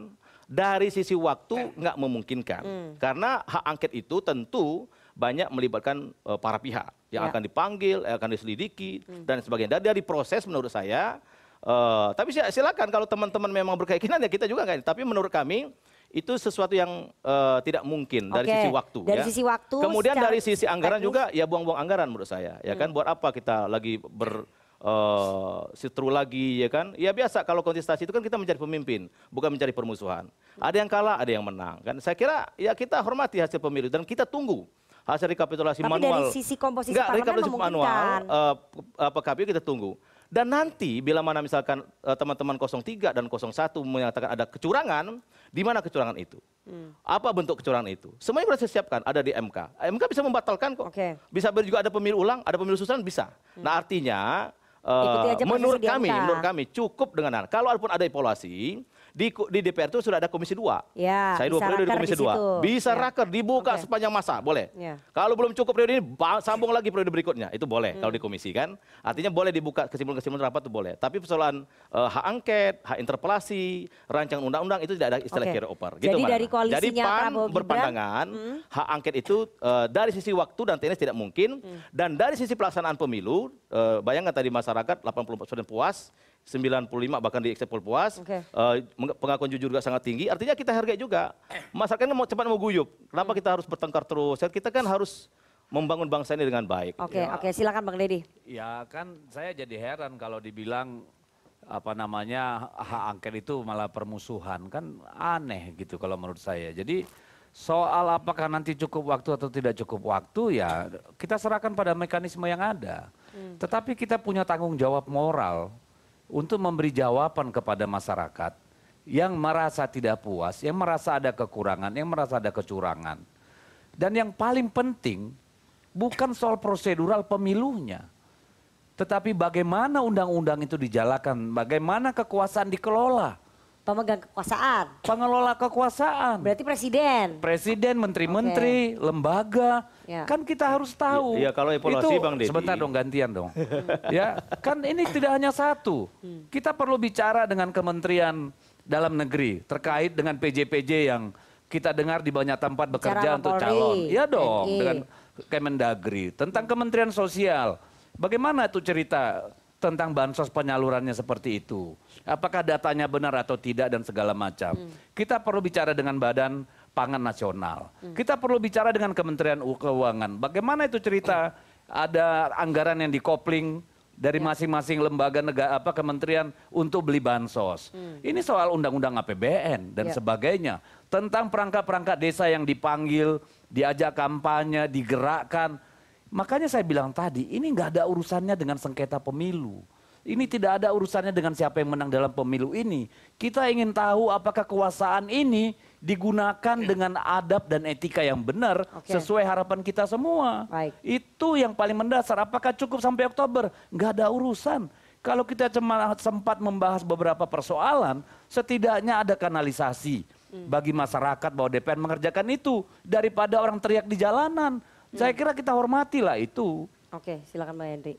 dari sisi waktu nggak memungkinkan. Hmm. Karena hak angket itu tentu banyak melibatkan eh, para pihak Ya. yang Hmm. akan dipanggil, yang akan diselidiki dan sebagainya. Dan dari proses menurut saya, eh, tapi sil- silakan kalau teman-teman memang berkeyakinan ya kita juga nggak. Tapi menurut kami itu sesuatu yang eh, tidak mungkin dari Oke, sisi waktu. dari ya. sisi waktu, Kemudian dari sisi anggaran teknis. juga ya buang-buang anggaran menurut saya. Ya kan buat apa kita lagi ber eh, sitru lagi ya kan? Ya biasa kalau kontestasi itu kan kita mencari pemimpin, bukan mencari permusuhan. Ada yang kalah, ada yang menang kan. Saya kira ya kita hormati hasil pemilu dan kita tunggu hasil rekapitulasi Tapi manual. dari sisi komposisi Enggak, rekapitulasi manual eh, apa KPU kita tunggu. Dan nanti bila mana misalkan eh, teman-teman 03 dan 01 menyatakan ada kecurangan, di mana kecurangan itu? Hmm. Apa bentuk kecurangan itu? Semuanya sudah disiapkan, ada di MK. MK bisa membatalkan kok. Hmm. Bisa juga ada pemilu ulang, ada pemilu susulan bisa. Nah artinya prosesnya menurut kami, menurut kami cukup dengan kalau walaupun ada evaluasi di, di DPR itu sudah ada komisi 2. Ya, Saya dua periode di komisi. 2. Bisa Ya. raker dibuka Oke. sepanjang masa, boleh. Ya. Kalau belum cukup periode ini sambung lagi periode berikutnya, itu boleh Hmm. kalau di komisi kan. Artinya boleh dibuka kesimpulan-kesimpulan rapat itu boleh. Tapi persoalan eh, hak angket, hak interpelasi, rancangan undang-undang itu tidak ada istilah Oke. carry over. Jadi Mbak dari koalisinya Jadi PAN Prabowo berpandangan hak angket itu eh, dari sisi waktu dan teknis tidak mungkin dan dari sisi pelaksanaan pemilu eh, bayangkan tadi masyarakat 80% puas 95 bahkan di eksepol puas Oke. eh, meng- pengakuan jujur juga sangat tinggi. Artinya kita hargai juga. Masyarakat ini mau cepat mau guyup. Kenapa kita harus bertengkar terus? Kita kan harus membangun bangsa ini dengan baik. Oke, oke, silakan Bang Deddy. Ya kan saya jadi heran kalau dibilang apa namanya hak angket itu malah permusuhan. Kan aneh gitu kalau menurut saya. Jadi soal apakah nanti cukup waktu atau tidak cukup waktu ya kita serahkan pada mekanisme yang ada. Tetapi kita punya tanggung jawab moral untuk memberi jawaban kepada masyarakat yang merasa tidak puas, yang merasa ada kekurangan, yang merasa ada kecurangan. Dan yang paling penting bukan soal prosedural pemilunya. Tetapi bagaimana undang-undang itu dijalankan, bagaimana kekuasaan dikelola Pemegang kekuasaan. Pengelola kekuasaan. Berarti presiden. Presiden, menteri-menteri, lembaga. Ya. Kan kita harus tahu. Ya, ya, kalau evaluasi, Itu- Bang Deddy. Sebentar dong gantian dong. ya, kan ini tidak hanya satu. Hmm. Kita perlu bicara dengan Kementerian Dalam Negeri terkait dengan PJ-PJ yang kita dengar di banyak tempat bekerja sama untuk Polri, calon. Iya dong, TNI. dengan Kemendagri tentang Kementerian Sosial. Bagaimana itu cerita tentang bansos penyalurannya seperti itu? Apakah datanya benar atau tidak dan segala macam? Kita perlu bicara dengan Badan Pangan Nasional. Kita perlu bicara dengan Kementerian Keuangan. Bagaimana itu cerita ada anggaran yang dikopling dari masing-masing lembaga negara apa kementerian untuk beli bansos. Ini soal undang-undang APBN dan Ya. sebagainya. Tentang perangkat-perangkat desa yang dipanggil, diajak kampanye, digerakkan. Makanya saya bilang tadi, ini nggak ada urusannya dengan sengketa pemilu. Ini tidak ada urusannya dengan siapa yang menang dalam pemilu ini. Kita ingin tahu apakah kekuasaan ini digunakan dengan adab dan etika yang benar Oke. sesuai harapan kita semua. Baik. Itu yang paling mendasar. Apakah cukup sampai Oktober? Nggak ada urusan. Kalau kita cuma sempat membahas beberapa persoalan, setidaknya ada kanalisasi bagi masyarakat bahwa DPR mengerjakan itu daripada orang teriak di jalanan. Saya kira kita hormatilah itu. Oke, silakan Bang Henry.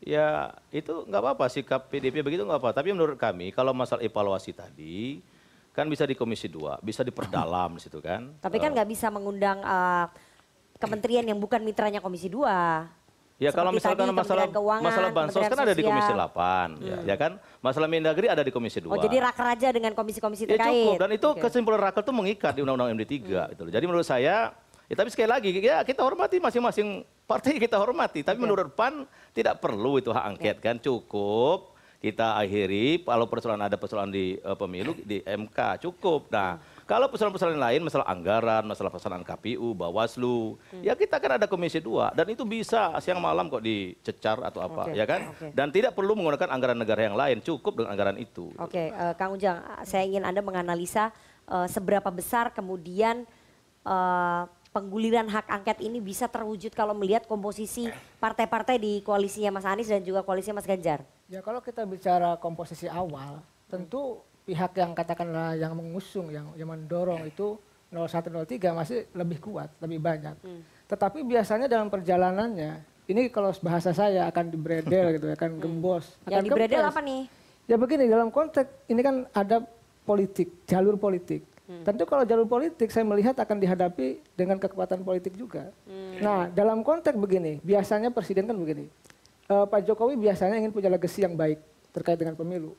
Ya itu nggak apa-apa sikap PDP begitu nggak apa. Tapi menurut kami kalau masalah evaluasi tadi kan bisa di Komisi 2, bisa diperdalam di situ kan. Tapi kan nggak bisa mengundang eh, kementerian yang bukan mitranya Komisi 2. Ya kalau Seperti misalkan tadi masalah Keuangan, masalah bansos kan ada di Komisi Sosial. 8 ya, ya kan. Masalah Mendagri ada di Komisi 2. Oh, jadi rakerja dengan komisi-komisi Ya terkait. cukup dan itu Oke. kesimpulan raker itu mengikat di Undang-Undang MD 3 gitu loh. Jadi menurut saya ya tapi sekali lagi ya kita hormati masing-masing partai kita hormati tapi menurut PAN tidak perlu itu hak angket kan cukup kita akhiri kalau persoalan ada persoalan di eh, pemilu di MK cukup. Nah, kalau persoalan-persoalan lain masalah anggaran, masalah persoalan KPU, Bawaslu, ya kita kan ada Komisi 2 dan itu bisa siang malam kok dicecar atau apa Oke, ya kan? oke. Dan tidak perlu menggunakan anggaran negara yang lain, cukup dengan anggaran itu. Oke, eh, Kang Ujang, saya ingin Anda menganalisa eh, seberapa besar kemudian eh, pengguliran hak angket ini bisa terwujud kalau melihat komposisi partai-partai di koalisinya Mas Anies dan juga koalisinya Mas Ganjar. Ya kalau kita bicara komposisi awal, tentu pihak yang katakanlah yang mengusung, yang, yang mendorong itu 0103 masih lebih kuat, lebih banyak. Tetapi biasanya dalam perjalanannya, ini kalau bahasa saya akan dibredel gitu, akan gembos. Yang akan di Bredel kempes. apa nih? Ya begini, dalam konteks ini kan ada politik, jalur politik. Tentu kalau jalur politik saya melihat akan dihadapi dengan kekuatan politik juga. Nah dalam konteks begini, biasanya presiden kan begini. eh, Pak Jokowi biasanya ingin punya legacy yang baik terkait dengan pemilu.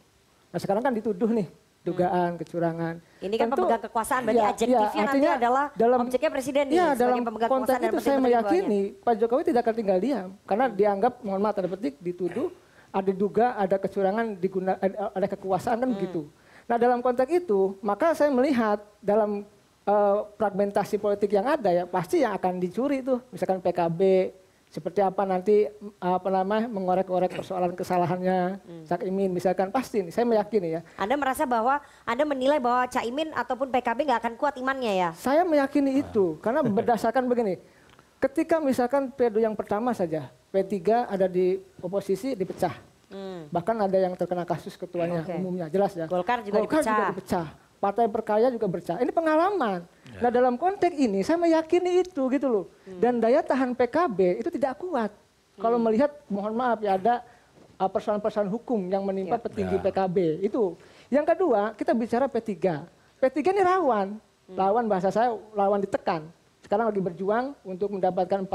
Nah sekarang kan dituduh nih dugaan kecurangan. Ini kan Tentu- pemegang kekuasaan, berarti Iya, adjektifnya iya, nanti artinya adalah dalam, objeknya presiden nih Iya, sebagai dalam pemegang konteks kekuasaan itu saya meyakini Pak Jokowi tidak akan tinggal diam karena dianggap mohon maaf tanda petik dituduh ada diduga ada kecurangan diguna ada ada kekuasaan kan begitu. Nah dalam konteks itu maka saya melihat dalam eh, fragmentasi politik yang ada ya pasti yang akan dicuri tuh misalkan PKB seperti apa nanti apa namanya mengorek-orek persoalan kesalahannya Cak Imin misalkan pasti nih saya meyakini ya Anda merasa bahwa Anda menilai bahwa Caimin ataupun PKB nggak akan kuat imannya ya? Saya meyakini itu karena berdasarkan begini. Ketika misalkan periode yang pertama saja P3 ada di oposisi dipecah. Bahkan ada yang terkena kasus ketuanya Oke. umumnya jelas ya. Golkar juga Golkar dipecah. juga dipecah. Partai perkaya juga bercah. Ini pengalaman. Nah dalam konteks ini saya meyakini itu gitu loh. Dan daya tahan PKB itu tidak kuat. Kalau melihat mohon maaf ya ada uh, persoalan-persoalan hukum yang menimpa Ya. petinggi PKB itu. Yang kedua kita bicara P3. P3 ini rawan. Lawan bahasa saya lawan ditekan. Sekarang lagi berjuang untuk mendapatkan 4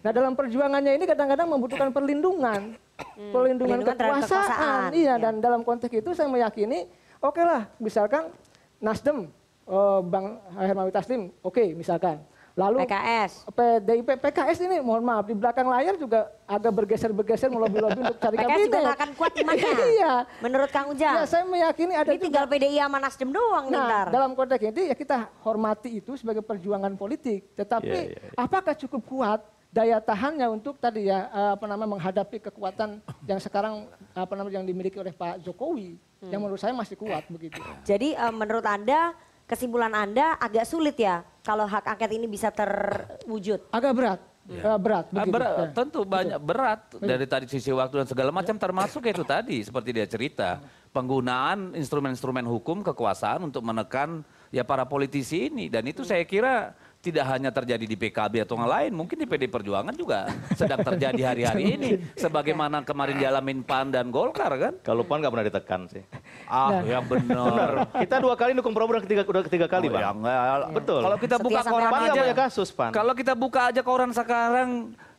Nah dalam perjuangannya ini kadang-kadang membutuhkan perlindungan. Perlindungan, Perlindungan terhadap kekuasaan. kekuasaan. Iya Ya. dan dalam konteks itu saya meyakini oke lah misalkan Nasdem, eh, Bang Hermawi Taslim, oke misalkan. Lalu PKS. PDIP, PKS ini mohon maaf di belakang layar juga agak bergeser-bergeser melobi-lobi untuk cari PKS kabinet. juga nggak akan kuat imannya. iya. Menurut Kang Ujang. Ya, saya meyakini ada Ini juga. tinggal PDI sama Nasdem doang nih Nah, ntar. dalam konteks ini ya kita hormati itu sebagai perjuangan politik. Tetapi Iya, iya, apakah cukup kuat daya tahannya untuk tadi ya eh, apa namanya menghadapi kekuatan yang sekarang apa namanya yang dimiliki oleh Pak Jokowi yang menurut saya masih kuat begitu. Jadi eh, menurut Anda, kesimpulan Anda agak sulit ya kalau hak angket ini bisa terwujud. Agak berat. Eh, berat Ah, begitu. berat, Ya. tentu banyak berat dari tadi sisi waktu dan segala macam termasuk itu tadi seperti dia cerita penggunaan instrumen-instrumen hukum kekuasaan untuk menekan ya para politisi ini dan itu saya kira tidak hanya terjadi di PKB atau yang lain, mungkin di PD Perjuangan juga sedang terjadi hari-hari ini. Sebagaimana kemarin dialamin PAN dan Golkar kan? Kalau PAN nggak pernah ditekan sih. Ah, yang benar. Kita dua kali dukung Prabowo udah ketiga, udah ketiga kali, Oh, Bang. ya enggak. Betul. Kalau kita Setia buka koran aja, punya kasus, PAN. kalau kita buka aja koran sekarang,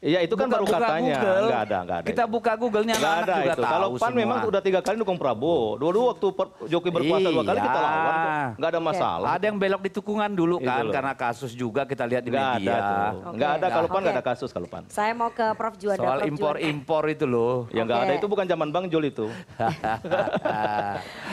Iya itu kan buka- baru buka katanya. Google, Nggak ada, nggak ada. Kita buka Google-nya Nggak anak-anak ada juga itu. tahu Kalau PAN semua. memang udah tiga kali dukung Prabowo. Dua-dua waktu per- Jokowi berkuasa dua kali kita Iya. lawan kok. Nggak ada masalah. Ada yang belok di tukungan dulu Itu kan loh. karena kasus juga kita lihat di Nggak ada media. Nggak ada kalau PAN nggak Oke. ada kasus kalau PAN. Saya mau ke Prof Juanda. Soal impor-impor itu loh. Yang nggak Oke. ada itu bukan zaman Bang Jul itu.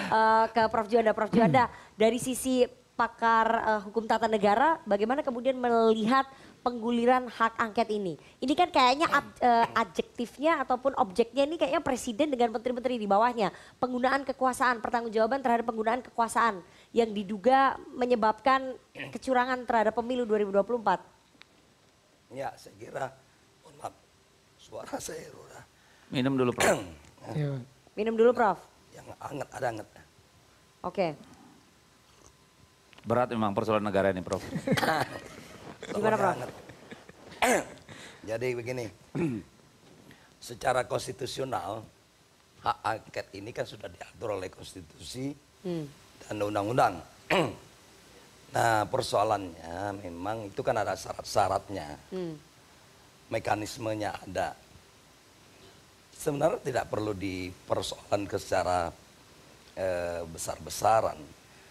Eh, ke Prof Juanda. Prof Juanda, dari sisi pakar eh, hukum tata negara, bagaimana kemudian melihat pengguliran hak angket ini? Ini kan kayaknya ad- eh, adjektifnya ataupun objeknya ini kayaknya presiden dengan menteri-menteri di bawahnya. Penggunaan kekuasaan, pertanggungjawaban terhadap penggunaan kekuasaan yang diduga menyebabkan kecurangan terhadap pemilu 2024. Ya, saya kira, mohon maaf, suara saya udah Minum dulu, Prof. Minum dulu Prof. yang anget, ada anget. Oke. Berat memang persoalan negara ini, Prof. Gimana? Anget. Jadi begini, secara konstitusional, hak angket ini kan sudah diatur oleh konstitusi Hmm. dan undang-undang. nah persoalannya memang itu kan ada syarat-syaratnya, Hmm. mekanismenya ada. Sebenarnya tidak perlu dipersoalkan ke secara eh, besar-besaran.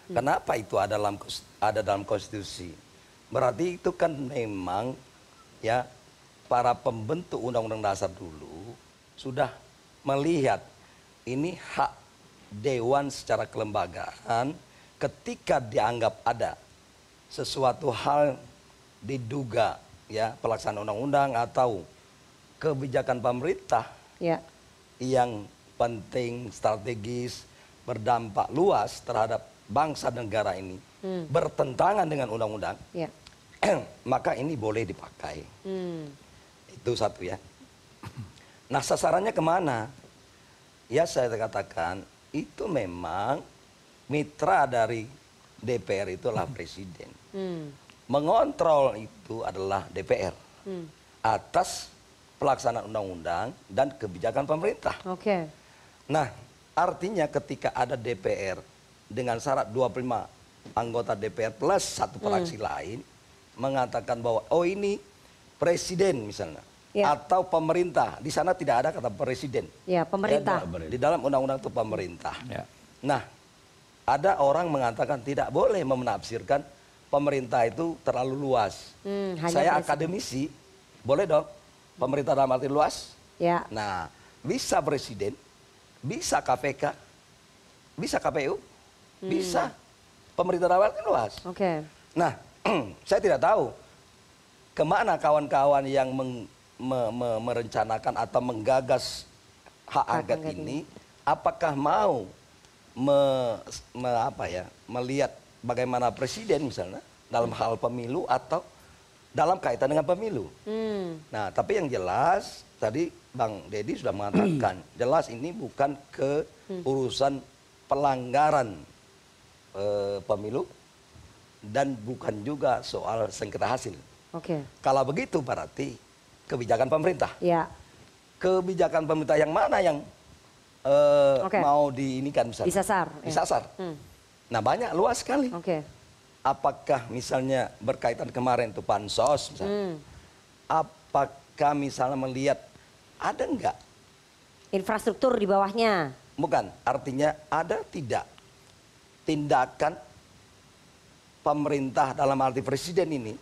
Kenapa itu ada dalam ada dalam konstitusi? Berarti itu kan memang ya para pembentuk undang-undang dasar dulu sudah melihat ini hak dewan secara kelembagaan ketika dianggap ada sesuatu hal diduga ya pelaksanaan undang-undang atau kebijakan pemerintah Ya. yang penting strategis berdampak luas terhadap bangsa dan negara ini Hmm. bertentangan dengan undang-undang Ya. maka ini boleh dipakai Hmm. itu satu ya nah sasarannya ke mana ya saya katakan itu memang mitra dari DPR itu adalah presiden Hmm. mengontrol itu adalah DPR Hmm. atas pelaksanaan undang-undang dan kebijakan pemerintah. Oke. Nah, artinya ketika ada DPR dengan syarat 25 anggota DPR plus satu fraksi lain mengatakan bahwa oh ini presiden misalnya Ya. atau pemerintah. Di sana tidak ada kata presiden. Ya, pemerintah. Ya, di dalam undang-undang itu pemerintah. Ya. Nah, ada orang mengatakan tidak boleh menafsirkan pemerintah itu terlalu luas. Hmm, hanya Saya presiden. akademisi, boleh dong pemerintah dalam arti luas? Ya. Nah, bisa presiden, bisa KPK, bisa KPU, Hmm. bisa pemerintah dalam arti luas. Oke. Nah, saya tidak tahu ke mana kawan-kawan yang meng- me- me- merencanakan atau menggagas hak angket ini, apakah mau me- me- apa ya, melihat bagaimana presiden misalnya dalam hal pemilu atau dalam kaitan dengan pemilu. Hmm. Nah, tapi yang jelas tadi Bang Dedi sudah mengatakan jelas ini bukan ke urusan pelanggaran eh, pemilu dan bukan juga soal sengketa hasil. Oke. Kalau begitu berarti kebijakan pemerintah. Ya. Kebijakan pemerintah yang mana yang eh, Oke. mau diinikan misalnya? Disasar, ya. Disasar. Hmm. Nah, banyak luas sekali. Oke. Apakah misalnya berkaitan kemarin itu pansos misalnya. Hmm. Apakah misalnya melihat ada enggak Infrastruktur di bawahnya. Bukan, artinya ada tidak tindakan pemerintah dalam arti presiden ini.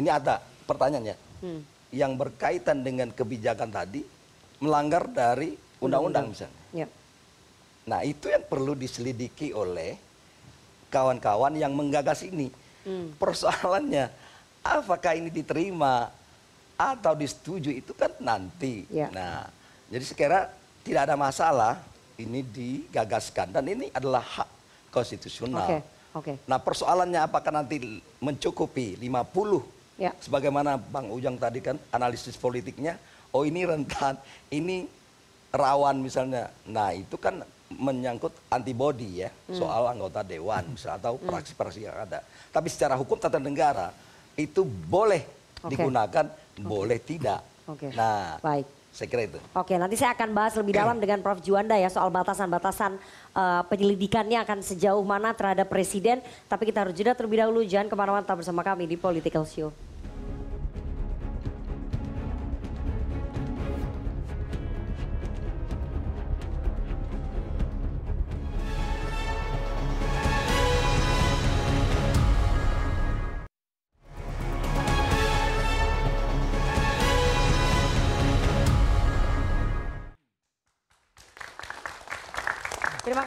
Ini ada pertanyaannya. Hmm. Yang berkaitan dengan kebijakan tadi melanggar dari undang-undang misalnya. Ya. Nah, itu yang perlu diselidiki oleh kawan-kawan yang menggagas ini. Hmm. Persoalannya apakah ini diterima atau disetujui itu kan nanti. Ya. Nah, jadi sekira tidak ada masalah ini digagaskan dan ini adalah hak konstitusional. Oke. Oke. Nah, persoalannya apakah nanti mencukupi 50 Ya. sebagaimana Bang Ujang tadi kan analisis politiknya, oh ini rentan, ini rawan misalnya. Nah, itu kan menyangkut antibody ya Hmm. soal anggota dewan misalnya atau praksi-praksi yang ada. Tapi secara hukum tata negara itu boleh Oke. digunakan, boleh tidak. Oke. Nah, Baik. Saya kira itu. Oke, nanti saya akan bahas lebih dalam dengan Prof. Juanda ya soal batasan-batasan eh, penyelidikannya akan sejauh mana terhadap presiden. Tapi kita harus jeda terlebih dahulu. Jangan ke mana-mana tetap bersama kami di Political Show.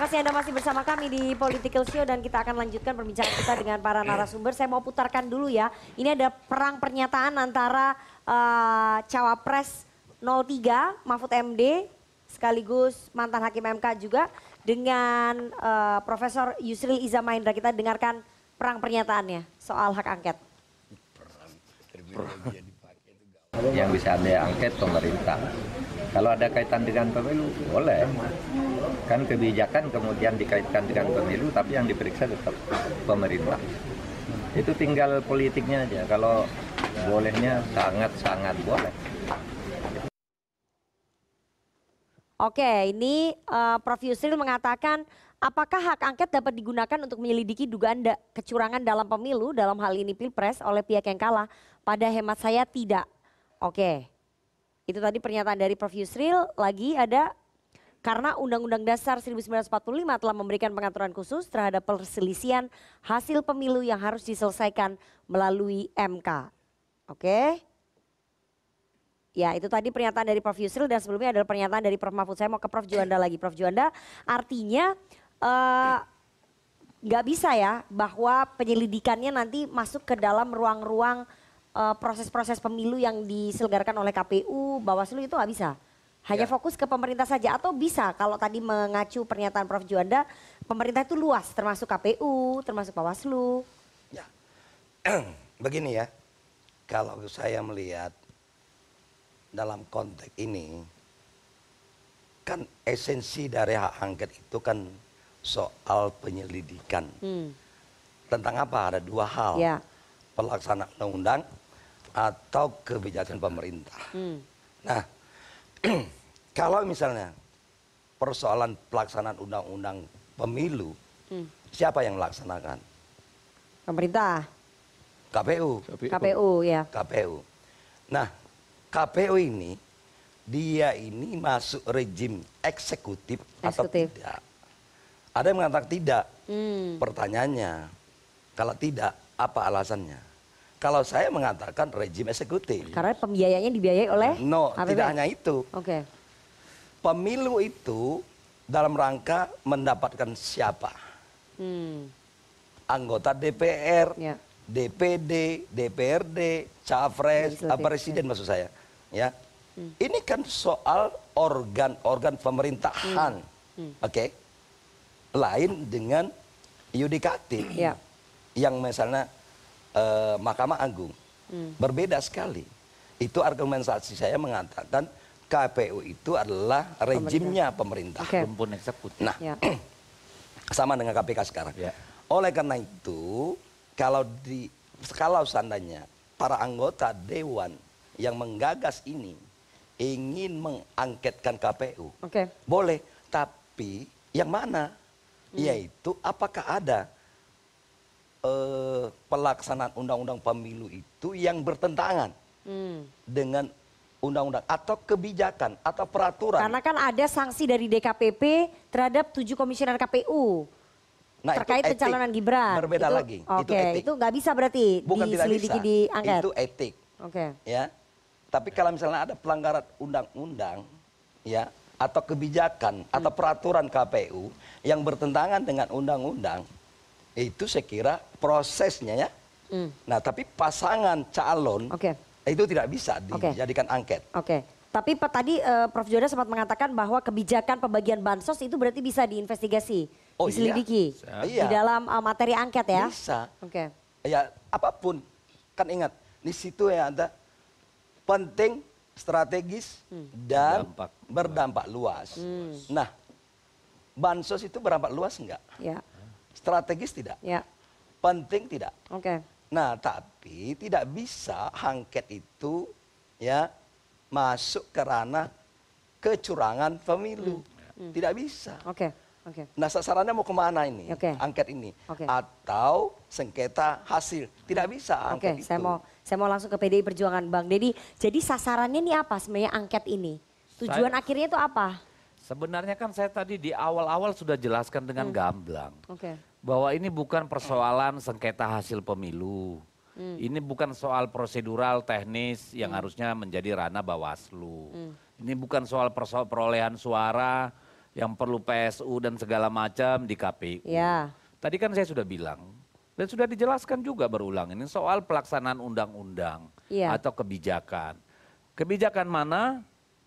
Kasih Anda masih bersama kami di Political Show dan kita akan lanjutkan perbincangan kita dengan para narasumber. Saya mau putarkan dulu ya. Ini ada perang pernyataan antara eh, Cawapres 03 Mahfud MD sekaligus mantan hakim MK juga dengan eh, Profesor Yusril Iza Mahendra. Kita dengarkan perang pernyataannya soal hak angket. yang bisa anda angket pemerintah. Kalau ada kaitan dengan pemilu, boleh. Kan kebijakan kemudian dikaitkan dengan pemilu, tapi yang diperiksa tetap pemerintah. Itu tinggal politiknya aja. Kalau bolehnya sangat-sangat boleh. Oke, ini eh, Prof. Yusril mengatakan apakah hak angket dapat digunakan untuk menyelidiki dugaan da- kecurangan dalam pemilu dalam hal ini pilpres oleh pihak yang kalah? Pada hemat saya tidak. Oke, itu tadi pernyataan dari Prof. Yusril. Lagi ada karena Undang-Undang Dasar 1945 telah memberikan pengaturan khusus terhadap perselisihan hasil pemilu yang harus diselesaikan melalui MK. Oke. Ya itu tadi pernyataan dari Prof. Yusril dan sebelumnya adalah pernyataan dari Prof. Mahfud. Saya mau ke Prof. Juanda lagi. Prof. Juanda artinya eh, nggak bisa ya bahwa penyelidikannya nanti masuk ke dalam ruang-ruang proses-proses pemilu yang diselenggarakan oleh KPU, Bawaslu itu nggak bisa. Hanya fokus ke pemerintah saja atau bisa kalau tadi mengacu pernyataan Prof. Juanda, pemerintah itu luas termasuk KPU, termasuk Bawaslu. Begini ya, kalau saya melihat dalam konteks ini, kan esensi dari hak angket itu kan soal penyelidikan. Hmm. Tentang apa? Ada dua hal. Ya. Pelaksanaan undang-undang atau kebijakan pemerintah. Hmm. Nah, kalau misalnya persoalan pelaksanaan undang-undang pemilu, Hmm. siapa yang melaksanakan? Pemerintah, KPU. KPU ya. KPU. Nah, KPU ini dia ini masuk rejim eksekutif, atau Eksekutif. tidak? Ada yang mengatakan tidak. Hmm. Pertanyaannya, kalau tidak, apa alasannya? Kalau saya mengatakan rejim eksekutif. Karena pembiayanya dibiayai oleh No, APBN. tidak hanya itu. Oke. Pemilu itu dalam rangka mendapatkan siapa? Hmm. Anggota DPR, Ya. DPD, DPRD, capres, ah, presiden maksud saya. Ya, Hmm. ini kan soal organ-organ pemerintahan, Hmm. oke? Lain dengan yudikatif, Ya. yang misalnya eh, Mahkamah Agung, Hmm. berbeda sekali. Itu argumentasi saya mengatakan KPU itu adalah rejimnya pemerintah. Rumpun eksekutif. Nah, Ya. sama dengan KPK sekarang. Ya. Oleh karena itu, kalau di kalau seandainya para anggota dewan yang menggagas ini ingin mengangketkan KPU, Oke. boleh, tapi yang mana? Hmm. Yaitu apakah ada pelaksanaan undang-undang pemilu itu yang bertentangan Hmm. dengan undang-undang atau kebijakan atau peraturan? Karena kan ada sanksi dari DKPP terhadap tujuh komisioner KPU Nah, itu terkait etik. pencalonan Gibran. Berbeda Itu- lagi. Itu Oke, etik. itu nggak bisa berarti Bukan diselidiki di angket. Itu etik. Oke. ya. Tapi kalau misalnya ada pelanggaran undang-undang ya atau kebijakan atau Hmm. peraturan KPU yang bertentangan dengan undang-undang itu saya kira prosesnya ya. Hmm. Nah, tapi pasangan calon Oke. itu tidak bisa dijadikan angket. Oke. Tapi Pak, tadi eh, Prof. Joda sempat mengatakan bahwa kebijakan pembagian bansos itu berarti bisa diinvestigasi, Oh, iya. diselidiki Bisa. di Iya. dalam eh, materi angket ya. Bisa. Oke. Ya, apa pun. Kan ingat, di situ ya ada penting, strategis dan Berdampak berdampak luas. Hmm. Nah, bansos itu berapa luas enggak? Ya. Strategis tidak? Ya. Penting tidak? Oke. Nah, tapi tidak bisa angket itu ya masuk ke ranah kecurangan pemilu. Tidak bisa. Oke. Oke. Nah, sasarannya mau ke mana ini? Oke. Angket ini. Oke. Atau sengketa hasil. Tidak bisa Oke, angket saya itu. mau saya mau langsung ke PDI Perjuangan Bang Dedi. Jadi sasarannya ini apa sebenarnya angket ini? Tujuan Saya- akhirnya itu apa? Sebenarnya kan saya tadi di awal-awal sudah jelaskan dengan Hmm. gamblang. Oke. Bahwa ini bukan persoalan sengketa hasil pemilu. Hmm. Ini bukan soal prosedural teknis yang Hmm. harusnya menjadi ranah Bawaslu. Hmm. Ini bukan soal perso- perolehan suara yang perlu PSU dan segala macam di KPU. Ya. Tadi kan saya sudah bilang dan sudah dijelaskan juga berulang ini soal pelaksanaan undang-undang Iya. atau kebijakan. Kebijakan mana?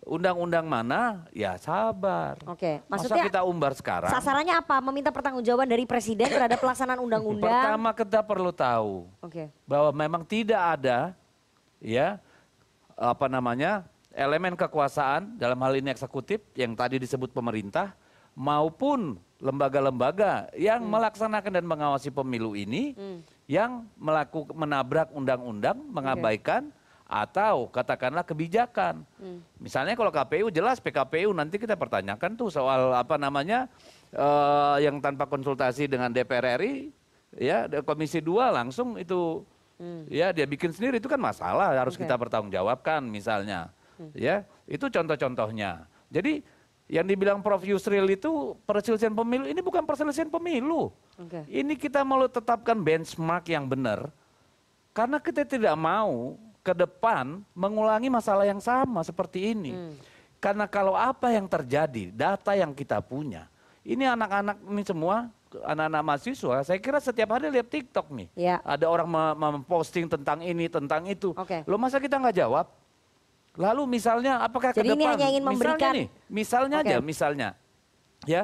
Undang-undang mana? Ya sabar. Oke. Masa Maksudnya kita umbar sekarang? sasarannya apa? Meminta pertanggungjawaban dari presiden terhadap pelaksanaan undang-undang. Pertama kita perlu tahu Oke. bahwa memang tidak ada ya apa namanya elemen kekuasaan dalam hal ini eksekutif yang tadi disebut pemerintah maupun lembaga-lembaga yang melaksanakan dan mengawasi pemilu ini Hmm. yang melakukan menabrak undang-undang, mengabaikan atau katakanlah kebijakan. Hmm. Misalnya kalau KPU jelas PKPU nanti kita pertanyakan tuh soal apa namanya eh, yang tanpa konsultasi dengan DPR RI ya Komisi 2 langsung itu ya dia bikin sendiri itu kan masalah harus Oke. kita pertanggungjawabkan misalnya ya itu contoh-contohnya. Jadi yang dibilang Prof Yusril itu perselisihan pemilu ini bukan perselisihan pemilu. Oke. Ini kita mau tetapkan benchmark yang benar karena kita tidak mau ke depan mengulangi masalah yang sama seperti ini. Karena kalau apa yang terjadi, data yang kita punya, ini anak-anak ini semua anak-anak mahasiswa, saya kira setiap hari lihat TikTok nih. Ya. Ada orang me- memposting tentang ini, tentang itu. Oke. Lo masa kita nggak jawab? Lalu misalnya apakah Jadi ke ini depan? hanya ingin misalnya memberikan- nih, misalnya Oke. aja, misalnya, ya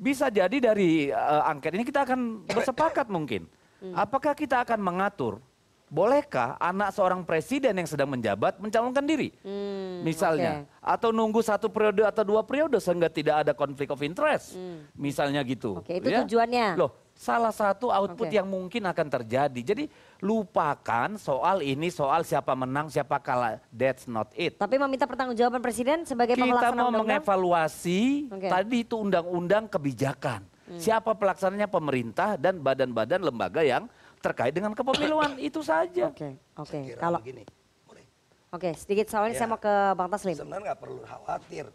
bisa jadi dari eh, angket ini kita akan bersepakat mungkin. Hmm. Apakah kita akan mengatur? Bolehkah anak seorang presiden yang sedang menjabat mencalonkan diri? Hmm, misalnya, atau nunggu satu periode atau dua periode sehingga tidak ada konflik of interest, misalnya gitu. Hmm. Oke, itu tujuannya. Loh, salah satu output Oke. yang mungkin akan terjadi. Jadi lupakan soal ini, soal siapa menang, siapa kalah. That's not it. Tapi meminta pertanggungjawaban presiden sebagai Kita pelaksana mau undang-undang. mengevaluasi Oke. tadi itu undang-undang kebijakan. Hmm. Siapa pelaksananya pemerintah dan badan-badan lembaga yang terkait dengan kepemiluan itu saja. Oke, oke. Kira Kalau begini, Oke, sedikit soalnya Ya. saya mau ke Bang Taslim. sebenarnya nggak perlu khawatir.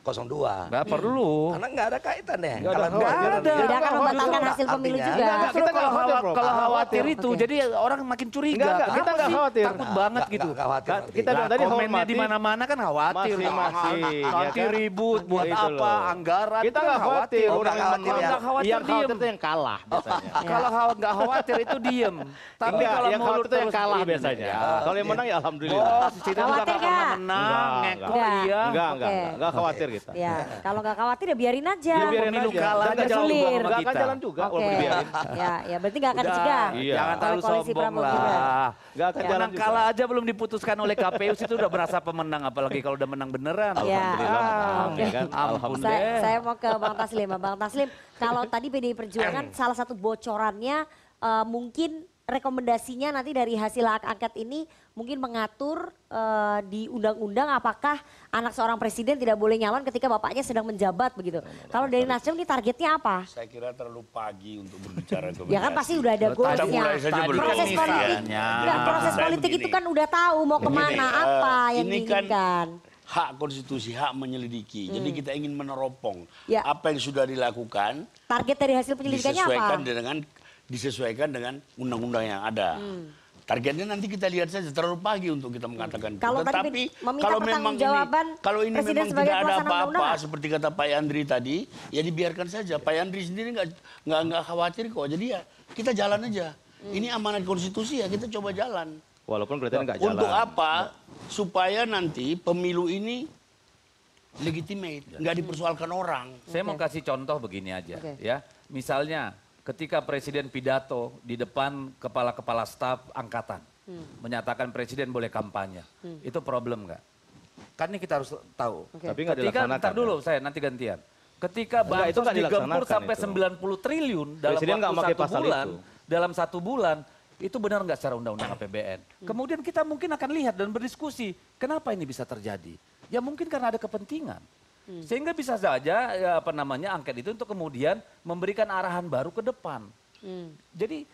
02. Nggak perlu. Karena nggak ada kaitan deh. Nggak ada Kalau khawatir. ada. Tidak akan membatalkan hasil pemilu juga. Justru kalau, khawatir, kalau khawatir itu, Oke. jadi orang makin curiga. Enggak, enggak, kita enggak khawatir. Takut Nggak, banget nggak, gitu. nggak khawatir Ka- nanti. kita bilang tadi komennya di mana-mana kan khawatir. Masih, masih, ya Nanti kan? ribut buat Itu apa, loh. anggaran. Kita kan nggak khawatir. Oh, Orang nggak yang khawatir menang. ya? Nggak khawatir, yang khawatir itu yang kalah biasanya. Kalau khaw- nggak khawatir itu diem. Tapi Enggak, kalau yang mulut khawatir itu yang kalah biasanya. ya. Kalau yang menang ya alhamdulillah. Kita juga Khawatir nggak pernah nggak? menang, Enggak, ngeko enggak. iya. Enggak, enggak, enggak, enggak khawatir kita. Ya, kalau nggak khawatir ya biarin aja. Ya, biarin Pemilu aja. kalah Nggak jalan juga. sama Nggak akan kita. jalan juga Oke. walaupun dibiarin. Ya, ya berarti nggak akan dicegah. Iya. Jangan terlalu koalisi sombong lah. Nggak akan jalan Menang juga. kalah aja belum diputuskan oleh KPU itu udah berasa pemenang apalagi kalau udah menang beneran. Iya. Alhamdulillah menang, Oke. ya kan? Ampun Alhamdulillah. Saya, deh. saya mau ke Bang Taslim. Bang Taslim, kalau tadi PDI Perjuangan salah satu bocorannya eh, mungkin rekomendasinya nanti dari hasil hak angket ini mungkin mengatur eh, di undang-undang apakah anak seorang presiden tidak boleh nyalon ketika bapaknya sedang menjabat begitu. Kalau dari Nasdem ini targetnya apa? Saya kira terlalu pagi untuk berbicara ke Ya kan pasti udah ada goalsnya. mulai saja belum. Proses politik, enggak, proses politik itu kan udah tahu mau ke mana, Begini, eh, apa yang ini kan diinginkan. hak konstitusi, hak menyelidiki. Jadi kita ingin meneropong Ya. apa yang sudah dilakukan Target dari hasil penyelidikannya apa? disesuaikan dengan disesuaikan dengan undang-undang yang ada. Hmm. Targetnya nanti kita lihat saja terlalu pagi untuk kita mengatakan itu. Kalau Tetapi kalau memang ini pertanggungjawaban kalau ini Presiden memang tidak ada apa-apa seperti kata Pak Yandri tadi, ya dibiarkan saja. Pak Yandri sendiri nggak nggak nggak khawatir kok. Jadi ya kita jalan aja. Hmm. Ini amanat konstitusi ya kita coba jalan. Walaupun kelihatannya nggak jalan. Untuk apa? Supaya nanti pemilu ini legitimate, nggak dipersoalkan orang. Saya mau kasih contoh begini aja Oke. ya. Misalnya ketika presiden pidato di depan kepala-kepala staf angkatan Hmm. menyatakan presiden boleh kampanye. Itu problem nggak? Kan ini kita harus tahu. Oke. Tapi nggak Ketika, dilaksanakan, ntar dulu kan? saya nanti gantian. Ketika itu bansos nggak digempur dilaksanakan sampai itu. 90 triliun dalam Presiden waktu pakai satu pasal bulan, itu. dalam satu bulan, itu benar nggak secara undang-undang APBN? Kemudian kita mungkin akan lihat dan berdiskusi, kenapa ini bisa terjadi? Ya mungkin karena ada kepentingan. Sehingga bisa saja ya, apa namanya angket itu untuk kemudian memberikan arahan baru ke depan. Hmm. Jadi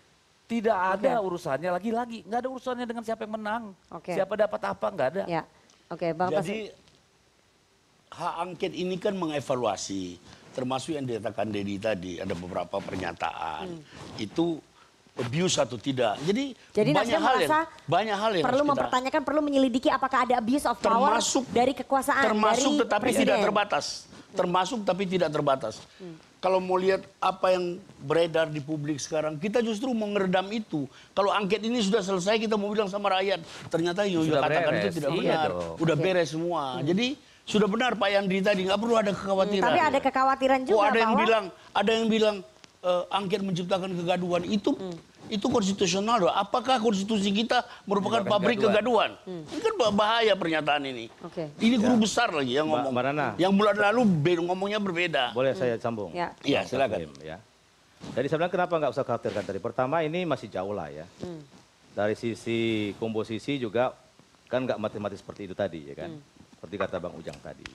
tidak ada urusannya lagi-lagi, nggak ada urusannya dengan siapa yang menang, Oke. siapa dapat apa nggak ada. Ya, oke Bang Jadi hak angket ini kan mengevaluasi, termasuk yang dikatakan Dedi tadi, ada beberapa pernyataan. Itu abuse atau tidak. Jadi, Jadi banyak hal yang banyak hal yang perlu kita- mempertanyakan, perlu menyelidiki apakah ada abuse of power termasuk dari kekuasaan termasuk dari tetapi presiden. tidak terbatas. Termasuk tapi tidak terbatas. Kalau mau lihat apa yang beredar di publik sekarang kita justru mau ngeredam itu. Kalau angket ini sudah selesai kita mau bilang sama rakyat ternyata yang Sudah katakan itu beres. tidak Iya benar. dong. udah Oke. beres semua. Jadi sudah benar Pak Yandri tadi. Nggak perlu ada kekhawatiran. Tapi ada kekhawatiran Kok juga ada yang bahwa bilang ada yang bilang eh, angket menciptakan kegaduhan. Itu itu konstitusional loh. Apakah konstitusi kita merupakan Merupakan pabrik kegaduhan. kegaduhan? Ini kan bah- bahaya pernyataan ini. Oke. Ini guru Ya. besar lagi yang ngomong. Mbak Nana. Yang bulan lalu ngomongnya berbeda. Boleh saya sambung? Ya. Iya, Bang silakan. Ya. Jadi saya bilang kenapa nggak usah khawatirkan tadi. Pertama ini masih jauh lah ya. Hmm. Dari sisi komposisi juga kan nggak matematis seperti itu tadi ya kan. Hmm. Seperti kata Bang Ujang tadi.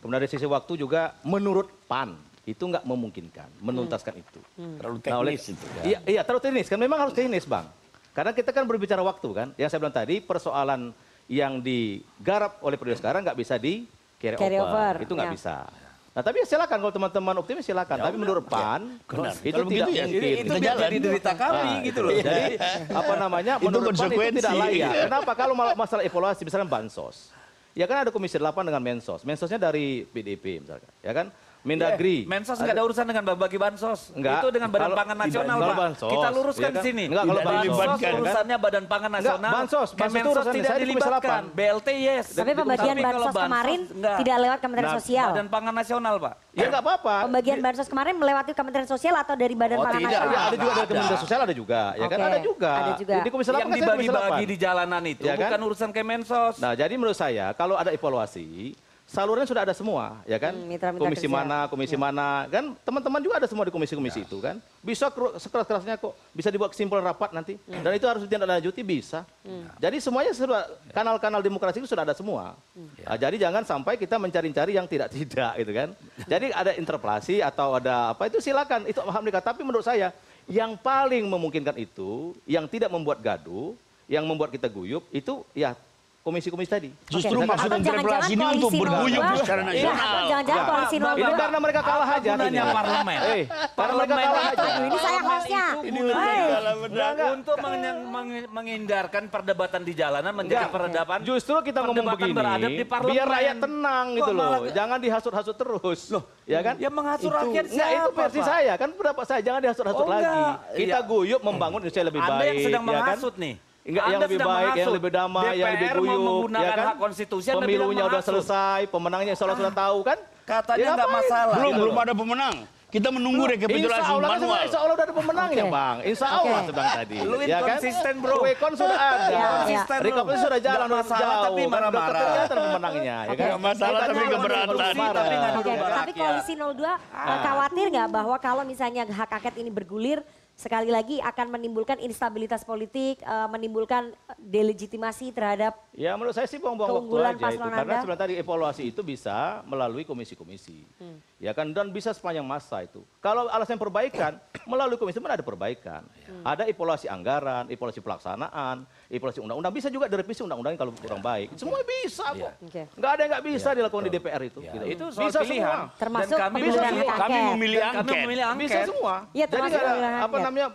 Kemudian dari sisi waktu juga menurut PAN itu nggak memungkinkan menuntaskan itu. Terlalu Nah, oleh- teknis itu. Iya, iya terlalu teknis kan memang harus teknis bang. Karena kita kan berbicara waktu kan. Yang saya bilang tadi persoalan yang digarap oleh periode sekarang nggak bisa di carry, Carry over. over, Itu nggak ya. bisa. Nah tapi silakan kalau teman-teman optimis silakan. tapi menurut PAN Benar. itu Kalau tidak begitu ya, mungkin. itu Kita biar jalan. jadi derita kami Nah, gitu loh. Jadi apa namanya Itu menurut PAN itu tidak layak. Kenapa? Kalau mal- masalah evaluasi misalnya bansos. Ya kan ada Komisi 8 dengan Mensos. Mensosnya dari PDP misalkan. Ya kan? Mendagri. Iya, Mensos nggak ada urusan dengan bagi bansos. Enggak. Itu dengan Badan Kalau- Pangan Nasional, kalau Pak. bansos, Kita luruskan ya di kan? sini. Enggak, kalau bansos bansos, kan? urusannya Badan Pangan Enggak, Nasional. bansos, bansos itu urusannya tidak dilibatkan. 8. BLT yes. Tapi pembagian Tapi kalau bansos kemarin enggak. tidak lewat Kementerian Nah, Sosial. Badan Pangan Nasional, Pak. Ya nggak apa-apa. Pembagian bansos kemarin melewati Kementerian Sosial atau dari Badan Oh, Pangan tidak. Nasional? Ya, ada juga dari Ada. Kementerian Sosial ada juga, ya kan ada juga. ada juga. Di, di Komisi 8 Yang kan dibagi-bagi 8. di jalanan itu Ya kan? bukan urusan Kemensos. Nah, jadi menurut saya kalau ada evaluasi, salurannya sudah ada semua, ya kan? Hmm, mitra-mitra komisi kerja. mana, komisi mana, kan teman-teman juga ada semua di komisi-komisi itu kan. Bisa sekeras-kerasnya kok, bisa dibuat kesimpulan rapat nanti. Dan itu harus ditindaklanjuti bisa. Jadi semuanya sudah kanal-kanal demokrasi itu sudah ada semua. Nah, jadi jangan sampai kita mencari-cari yang tidak-tidak gitu kan. Jadi ada interpelasi atau ada apa itu silakan itu alhamdulillah. Tapi menurut saya yang paling memungkinkan itu yang tidak membuat gaduh, yang membuat kita guyup itu ya komisi-komisi tadi. Justru Oke. maksud interpelasi ini untuk nomor secara nasional. Iya, atau jangan-jangan koalisi nomor Ini karena mereka kalah aja. gunanya akhirnya. parlemen? Eh, karena mereka Parlemen kalah aja. Ini saya hostnya. Ini Hai. untuk meng- meng- menghindarkan perdebatan di jalanan menjadi perdebatan. Justru kita ngomong begini, beradab di parlemen. biar rakyat tenang gitu loh. Jangan dihasut-hasut terus. Loh, ya kan? Ya menghasut Itu- rakyat Enggak, itu siapa, versi saya. Kan pendapat saya, jangan dihasut-hasut Oh, lagi. Kita Iya. guyup membangun Indonesia lebih Anda baik. yang sedang ya kan? menghasut nih. Enggak, yang lebih baik, yang lebih damai, yang lebih DPR guyup. menggunakan ya kan? hak konstitusi, Pemilunya udah selesai, pemenangnya insya Allah sudah tahu kan? Katanya Ya, nggak ngapain? masalah. Belum, Gitu belum ada pemenang. Kita menunggu rekapitulasi Insya Allah kan manual. insya Allah udah ada pemenangnya Oke. bang. Insya. Allah sedang tadi. Lu ya kan? inconsisten, bro. Count sudah ada. Ya, Konsisten. Rekapitulasi sudah jalan udah masalah, jauh. tapi kan? Marah-marah. kelihatan pemenangnya. Ya kan? Nggak masalah, tapi keberatan. Tapi duduk tapi koalisi 02 eh, khawatir nggak bahwa kalau misalnya hak angket ini bergulir sekali lagi akan menimbulkan instabilitas politik, eh, menimbulkan delegitimasi terhadap Ya menurut saya sih buang-buang waktu aja itu. Karena sebenarnya tadi evaluasi itu bisa melalui komisi-komisi. Hmm. Ya kan dan bisa sepanjang masa itu. Kalau alasan perbaikan melalui komisi ada perbaikan. Hmm. Ada evaluasi anggaran, evaluasi pelaksanaan, evaluasi undang-undang bisa juga direvisi undang-undang kalau kurang baik. Semua bisa kok. Oke. Nggak ada yang nggak bisa dilakukan di DPR itu. Ya, gitu. itu soal bisa pilihan. semua. Termasuk Dan kami memilih- hak Kami angket. memilih Dan kami angket. memilih angket. Bisa semua. Iya, Jadi ada, apa angket. namanya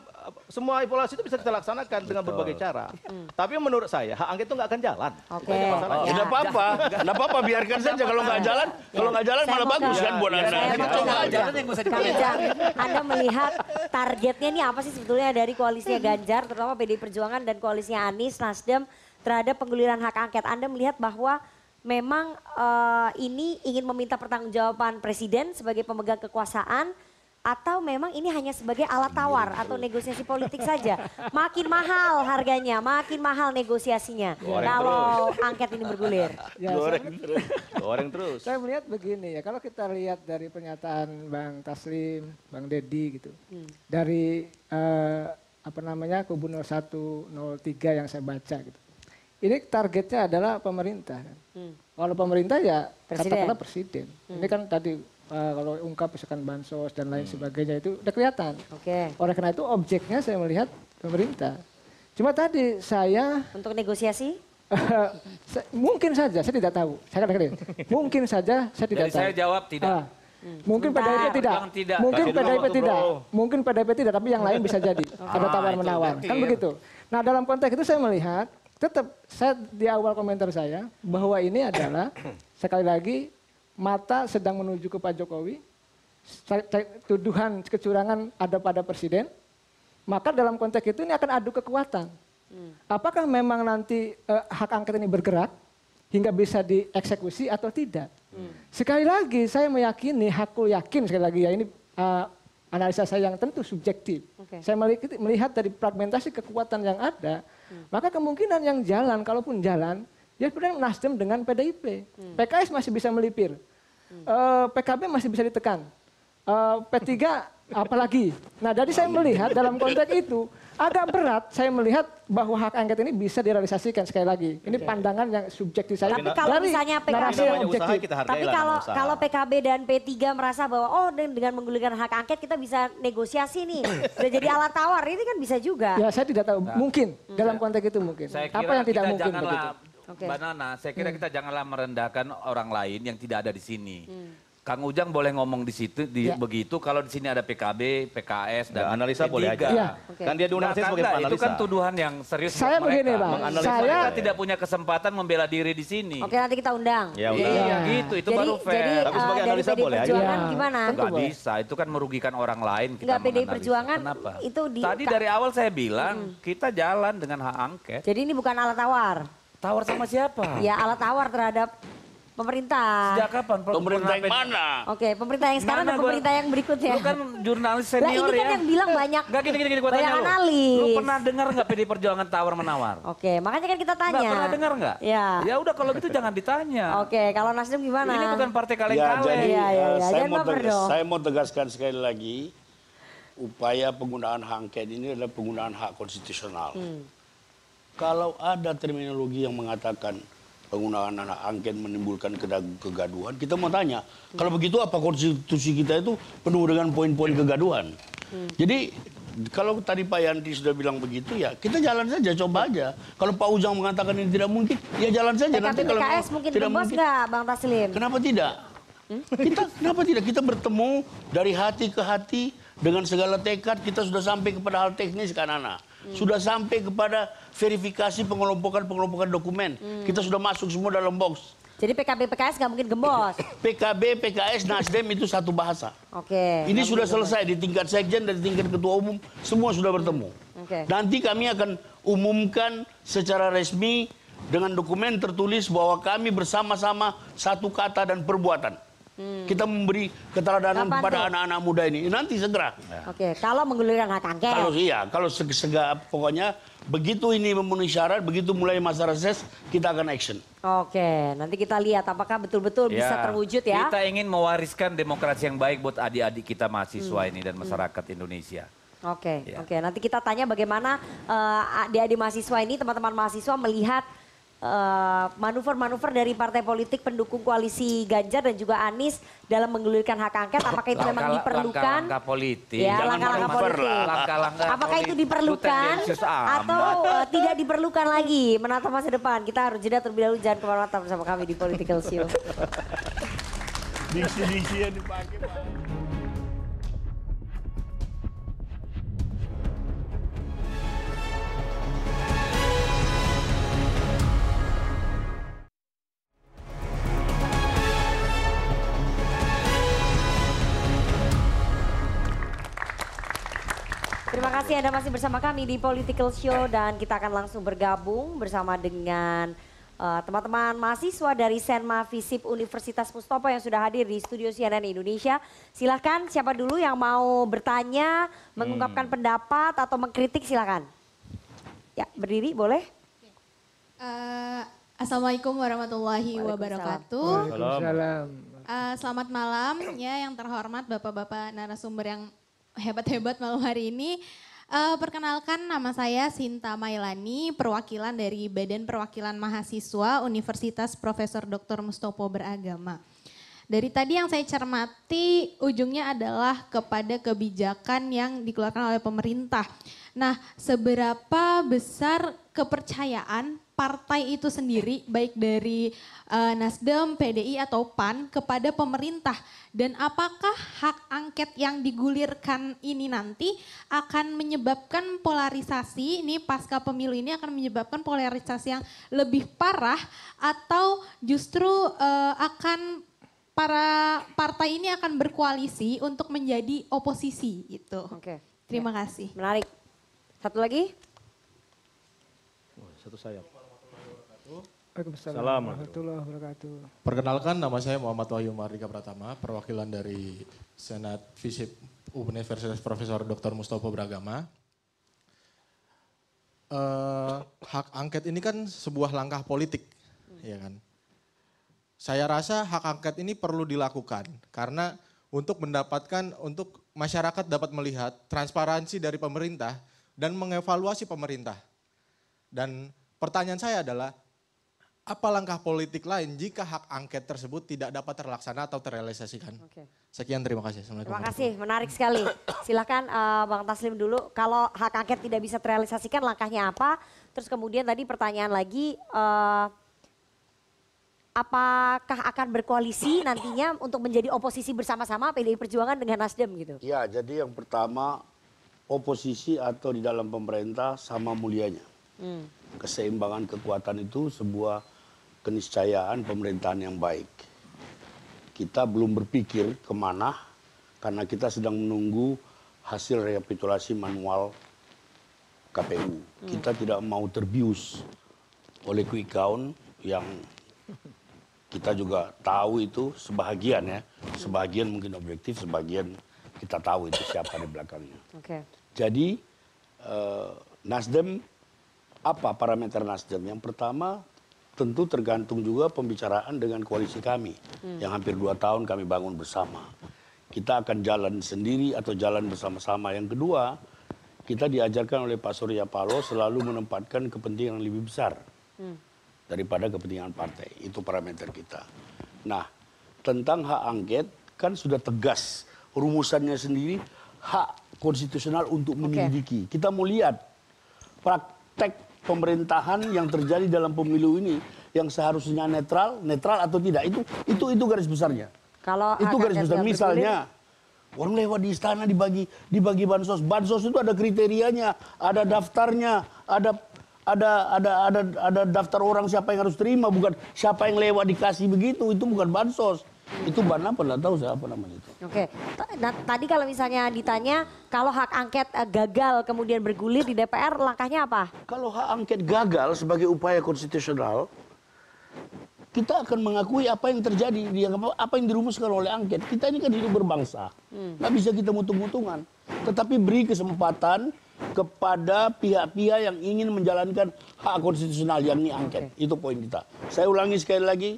semua evaluasi itu bisa kita laksanakan dengan berbagai cara. Tapi menurut saya hak angket itu nggak akan jalan. Oke. Aja masalahnya. Ya nggak apa-apa, nggak apa-apa biarkan saja kalau nggak jalan, kalau nggak jalan Saya malah bagus kan buat anda. Anda melihat targetnya ini apa sih sebetulnya dari koalisinya Ganjar, terutama PDI Perjuangan dan koalisinya Anies, Nasdem terhadap pengguliran hak angket. Anda melihat bahwa memang eh, ini ingin meminta pertanggungjawaban presiden sebagai pemegang kekuasaan Atau memang ini hanya sebagai alat tawar atau negosiasi politik saja? Makin mahal harganya, makin mahal negosiasinya. Goreng kalau angket ini bergulir. Ya, Goreng saya- terus. Goreng terus. Saya melihat begini ya, kalau kita lihat dari pernyataan Bang Taslim, Bang Dedi gitu, Hmm. dari eh, apa namanya kubu 0103 yang saya baca gitu. Ini targetnya adalah pemerintah. kan. Hmm. Kalau pemerintah ya Presiden. katakanlah presiden. Hmm. Ini kan tadi eh, kalau ungkap misalkan bansos dan lain sebagainya itu udah kelihatan. Oke. Oleh karena itu objeknya saya melihat pemerintah. Cuma tadi saya Untuk negosiasi? Mungkin saja, saya tidak tahu. Saya katakan, mungkin saja saya tidak Jadi tahu. saya jawab tidak. Ah, Mungkin Sebentar. PDIP tidak. Bilang tidak. Mungkin PDIP waktu, tidak. bro. Mungkin PDIP tidak, tapi yang lain bisa jadi. Ada Ah, tawar itu menawar. Kan begitu. Nah, dalam konteks itu saya melihat tetap saya di awal komentar saya bahwa ini adalah sekali lagi mata sedang menuju ke Pak Jokowi. Tuduhan kecurangan ada pada presiden. Maka dalam konteks itu ini akan adu kekuatan. Apakah memang nanti eh, hak angket ini bergerak hingga bisa dieksekusi atau tidak? Sekali lagi saya meyakini, hakul yakin sekali lagi ya ini eh, analisa saya yang tentu subjektif. Oke. Saya melihat, melihat dari fragmentasi kekuatan yang ada, maka kemungkinan yang jalan, kalaupun jalan, ya sebenarnya Nasdem dengan PDIP. PKS masih bisa melipir, Eh, PKB masih bisa ditekan, Eh, P3 apalagi. Nah jadi saya melihat dalam konteks itu agak berat saya melihat bahwa hak angket ini bisa direalisasikan sekali lagi. Ini pandangan yang subjektif saya. Tapi kalau dari misalnya PKB objektif. Tapi kalau kalau PKB dan P3 merasa bahwa oh dengan menggulirkan hak angket kita bisa negosiasi nih. Sudah jadi alat tawar ini kan bisa juga. Ya saya tidak tahu, mungkin dalam konteks itu mungkin. Saya kira Apa yang tidak kita mungkin janganlah, begitu? Mbak Nana, saya kira Hmm. kita janganlah merendahkan orang lain yang tidak ada di sini. Hmm. Kang Ujang boleh ngomong di situ di Ya. begitu kalau di sini ada PKB, PKS dan Ya, analisa P3. boleh aja. Iya. Oke. Kan dia diundang Nah, sebagai analisa. itu kan tuduhan yang serius Saya begini. Bang. Menganalisa Saya- mereka tidak punya kesempatan membela diri di sini. Oke nanti kita undang. Ya, Iya, udah. gitu, itu jadi, baru fair. Jadi Tapi eh, sebagai dari analisa boleh aja. Perjuangan Ya. gimana? Nggak bisa, itu kan merugikan orang lain. Kita Enggak PDI. Perjuangan Kenapa? itu di Tadi dari awal saya bilang kita jalan dengan hak angket. Jadi ini bukan alat tawar. Tawar sama siapa? Ya alat tawar terhadap pemerintah. Sejak kapan? Pemerintah yang mana? Oke, pemerintah yang sekarang Mana dan gua- pemerintah yang berikutnya. Lu kan jurnalis Lah senior ini kan ya. yang bilang banyak Enggak gini gini gini gua tanya lu. analis. Lu pernah dengar nggak PD Perjuangan tawar menawar? Oke, makanya kan kita tanya. Nggak pernah dengar nggak? Ya. Ya udah kalau gitu jangan ditanya. Oke, kalau Nasdem gimana? Ini bukan partai Ya, kaleng-kaleng. jadi Iya, iya, eh, iya. saya, mau tegas- saya mau tegaskan sekali lagi, upaya penggunaan hak angket ini adalah penggunaan hak konstitusional. Hmm. Kalau ada terminologi yang mengatakan penggunaan hak angket menimbulkan kegaduhan, kita mau tanya, kalau begitu apa konstitusi kita itu penuh dengan poin-poin kegaduhan? Hmm. Jadi kalau tadi Pak Yanti sudah bilang begitu ya, kita jalan saja, coba aja. Kalau Pak Ujang mengatakan ini tidak mungkin, ya jalan saja. PKB Nanti kalau PKS mungkin tidak mungkin, nggak Bang Taslim? Kenapa tidak? Kita kenapa tidak? Kita bertemu dari hati ke hati dengan segala tekad kita sudah sampai kepada hal teknis kan Sudah sampai kepada verifikasi pengelompokan-pengelompokan dokumen. Kita sudah masuk semua dalam box. Jadi PKB PKS nggak mungkin gembos. PKB, PKS, Nasdem itu satu bahasa. Oke. Ini nggak sudah selesai di tingkat sekjen dan di tingkat ketua umum semua sudah bertemu. Oke. Nanti kami akan umumkan secara resmi dengan dokumen tertulis bahwa kami bersama-sama satu kata dan perbuatan. Kita memberi keteladanan Kapan kepada anak-anak muda ini. Nanti segera. Oke, kalau menggulirkan hak angket. Kalau iya, kalau seg- sega pokoknya begitu ini memenuhi syarat, begitu mulai masa reses kita akan action. Oke, nanti kita lihat apakah betul-betul bisa Ya, terwujud ya. Kita ingin mewariskan demokrasi yang baik buat adik-adik kita mahasiswa Hmm. ini dan masyarakat Indonesia. Oke, Ya. oke. Nanti kita tanya bagaimana eh, adik-adik mahasiswa ini, teman-teman mahasiswa melihat manuver-manuver dari partai politik pendukung koalisi Ganjar dan juga Anies dalam menggulirkan hak angket. Apakah itu memang Langkah- diperlukan? Langkah-langkah politik. Ya, langkah-langkah politik. lah. Apakah itu diperlukan atau eh, tidak diperlukan lagi menatap masa depan? Kita harus jeda terlebih dahulu jangan ke mana-mana bersama kami di Political Show. Diksi-diksi yang dipakai Anda masih bersama kami di Political Show dan kita akan langsung bergabung bersama dengan eh, teman-teman mahasiswa dari Senma Visip Universitas Mustopo yang sudah hadir di studio CNN Indonesia. Silahkan siapa dulu yang mau bertanya, mengungkapkan pendapat atau mengkritik silahkan. Ya berdiri boleh? Eh, Assalamualaikum warahmatullahi wabarakatuh. Waalaikumsalam. Eh, selamat malam ya yang terhormat bapak-bapak narasumber yang hebat-hebat malam hari ini. Eh, perkenalkan nama saya Sinta Mailani, perwakilan dari Badan Perwakilan Mahasiswa Universitas Profesor Dr. Mustopo Beragama. Dari tadi yang saya cermati ujungnya adalah kepada kebijakan yang dikeluarkan oleh pemerintah. Nah, seberapa besar kepercayaan partai itu sendiri baik dari eh, Nasdem, PDI atau PAN kepada pemerintah dan apakah hak angket yang digulirkan ini nanti akan menyebabkan polarisasi ini pasca pemilu ini akan menyebabkan polarisasi yang lebih parah atau justru eh, akan para partai ini akan berkoalisi untuk menjadi oposisi gitu. Oke. Terima kasih. Menarik. Satu lagi? Satu sayap. Waalaikumsalam Salam. warahmatullahi wabarakatuh. Perkenalkan nama saya Muhammad Wahyu Mardika Pratama, perwakilan dari Senat Visip Universitas Profesor Dr. Mustopo Beragama. Eh, hak angket ini kan sebuah langkah politik, ya kan. Saya rasa hak angket ini perlu dilakukan karena untuk mendapatkan untuk masyarakat dapat melihat transparansi dari pemerintah dan mengevaluasi pemerintah. Dan pertanyaan saya adalah apa langkah politik lain jika hak angket tersebut tidak dapat terlaksana atau terrealisasikan? Oke. Sekian terima kasih. Assalamualaikum Terima kasih, menarik sekali. Silahkan eh, Bang Taslim dulu, kalau hak angket tidak bisa terrealisasikan langkahnya apa? Terus kemudian tadi pertanyaan lagi, eh, apakah akan berkoalisi nantinya untuk menjadi oposisi bersama-sama PDI Perjuangan dengan Nasdem gitu? Ya, jadi yang pertama oposisi atau di dalam pemerintah sama mulianya. Hmm. Keseimbangan kekuatan itu sebuah keniscayaan pemerintahan yang baik. Kita belum berpikir ke mana karena kita sedang menunggu hasil rekapitulasi manual KPU. Kita tidak mau terbius oleh quick count yang kita juga tahu itu sebahagian ya. Sebagian mungkin objektif, sebagian kita tahu itu siapa di belakangnya. Oke. Jadi eh, Nasdem apa parameter Nasdem? Yang pertama tentu tergantung juga pembicaraan dengan koalisi kami yang hampir dua tahun kami bangun bersama. Kita akan jalan sendiri atau jalan bersama-sama. Yang kedua kita diajarkan oleh Pak Surya Paloh selalu menempatkan kepentingan yang lebih besar Hmm. daripada kepentingan partai. Itu parameter kita. Nah, tentang hak angket kan sudah tegas rumusannya sendiri hak konstitusional untuk menyelidiki. Kita mau lihat praktek pemerintahan yang terjadi dalam pemilu ini yang seharusnya netral, netral atau tidak? Itu itu itu garis besarnya. Kalau itu garis besar. misalnya orang lewat di istana dibagi dibagi bansos. Bansos itu ada kriterianya, ada daftarnya, ada ada ada ada ada daftar orang siapa yang harus terima bukan siapa yang lewat dikasih begitu. Itu bukan bansos itu ban apa nggak tahu siapa namanya itu Oke, nah, tadi kalau misalnya ditanya kalau hak angket eh, gagal kemudian bergulir di DPR, langkahnya apa? Kalau hak angket gagal sebagai upaya konstitusional, kita akan mengakui apa yang terjadi, apa yang dirumuskan oleh angket. Kita ini kan hidup berbangsa, Hmm. nggak bisa kita mutung-mutungan. Tetapi beri kesempatan kepada pihak-pihak yang ingin menjalankan hak konstitusional yang ini angket. Itu poin kita. Saya ulangi sekali lagi,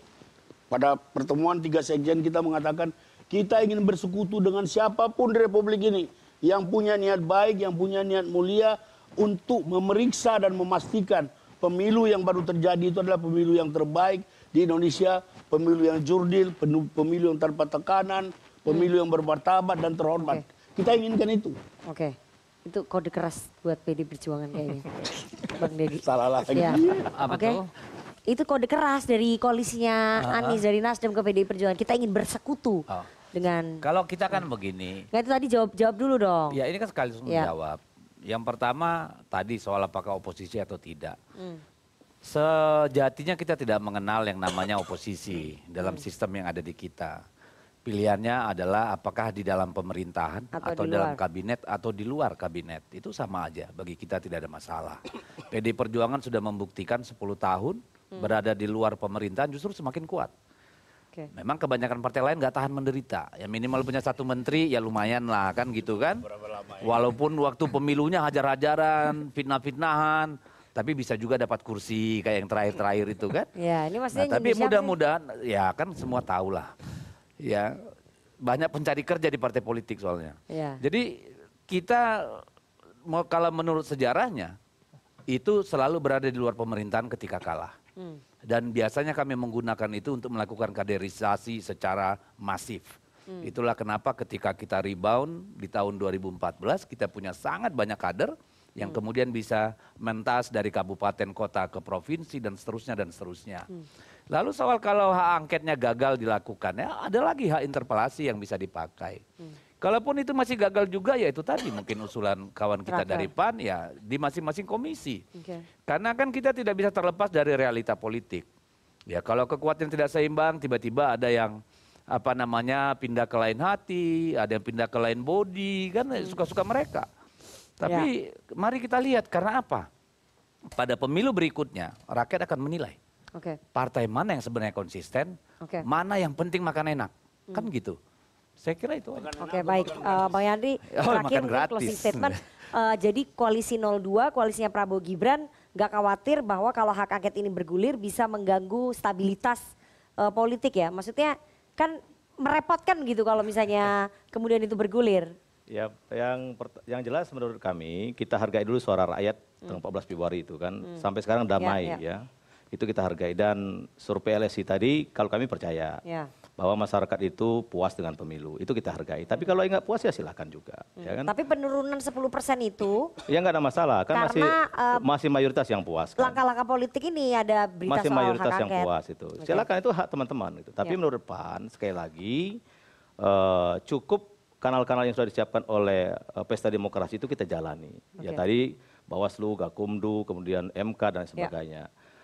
pada pertemuan tiga sekjen kita mengatakan kita ingin bersekutu dengan siapa pun di Republik ini yang punya niat baik, yang punya niat mulia untuk memeriksa dan memastikan pemilu yang baru terjadi itu adalah pemilu yang terbaik di Indonesia, pemilu yang jurdil, pemilu yang tanpa tekanan, pemilu yang bermartabat dan terhormat. Kita inginkan itu. Oke, itu kode keras buat PD Perjuangan kayaknya. Bang Deddy. Salah lagi. Ya. Apa Oke. tuh? Itu kode keras dari koalisinya ah. Anies dari Nasdem ke PDI Perjuangan. Kita ingin bersekutu Oh. dengan Kalau kita kan begini, Nggak itu tadi jawab jawab dulu dong. ya ini kan sekaligus Ya. menjawab. Yang pertama tadi soal apakah oposisi atau tidak. Hmm. Sejatinya kita tidak mengenal yang namanya oposisi dalam sistem yang ada di kita. Pilihannya adalah apakah di dalam pemerintahan Atau atau, di dalam luar. kabinet atau di luar kabinet. Itu sama aja bagi kita tidak ada masalah. PD Perjuangan sudah membuktikan 10 tahun berada di luar pemerintahan justru semakin kuat. Oke. Memang kebanyakan partai lain nggak tahan menderita. Ya minimal punya satu menteri ya lumayan lah kan gitu kan. Walaupun waktu pemilunya hajar-hajaran, fitnah-fitnahan, tapi bisa juga dapat kursi kayak yang terakhir-terakhir itu kan. Ya, ini maksudnya Nah, tapi sih? mudah-mudahan ya kan semua tahu lah. Ya banyak pencari kerja di partai politik soalnya. Ya. Jadi kita mau kalau menurut sejarahnya itu selalu berada di luar pemerintahan ketika kalah. Hmm. Dan biasanya kami menggunakan itu untuk melakukan kaderisasi secara masif. Hmm. Itulah kenapa ketika kita rebound di tahun 2014 kita punya sangat banyak kader yang Hmm. kemudian bisa mentas dari kabupaten kota ke provinsi dan seterusnya dan seterusnya. Hmm. Lalu soal kalau hak angketnya gagal dilakukan, ya ada lagi hak interpelasi yang bisa dipakai. Hmm. Kalaupun itu masih gagal juga ya itu tadi mungkin usulan kawan kita Raker. dari PAN ya di masing-masing komisi. Oke. Karena kan kita tidak bisa terlepas dari realita politik. Ya kalau kekuatan tidak seimbang tiba-tiba ada yang apa namanya pindah ke lain hati, ada yang pindah ke lain body kan Hmm. suka-suka mereka. Ya. Tapi mari kita lihat karena apa? Pada pemilu berikutnya rakyat akan menilai Oke. partai mana yang sebenarnya konsisten, Oke. mana yang penting makan enak. Kan Hmm. gitu. Saya kira itu aja. Oke baik, Eh, Bang Yandri Oh, terakhir mungkin closing statement. Eh, jadi koalisi 02, koalisinya Prabowo Gibran nggak khawatir bahwa kalau hak angket ini bergulir bisa mengganggu stabilitas eh, politik ya. Maksudnya kan merepotkan gitu kalau misalnya kemudian itu bergulir. Ya, yang yang jelas menurut kami kita hargai dulu suara rakyat tanggal 14 Februari itu kan. Hmm. Sampai sekarang damai Ya, ya. ya. Itu kita hargai dan survei LSI tadi kalau kami percaya Ya. Bahwa masyarakat itu puas dengan pemilu. Itu kita hargai. Tapi kalau nggak puas ya silakan juga, ya kan? Tapi penurunan 10% itu Ya nggak ada masalah, kan masih Karena, eh, masih mayoritas yang puas. Kan? langkah-langkah politik ini ada berita masih soal mayoritas hak yang angket. puas itu. Silakan itu hak teman-teman itu. Tapi Ya. menurut PAN sekali lagi eh, cukup kanal-kanal yang sudah disiapkan oleh eh, pesta demokrasi itu kita jalani. Ya Oke. tadi Bawaslu, Gakumdu, kemudian MK Ya. dan sebagainya.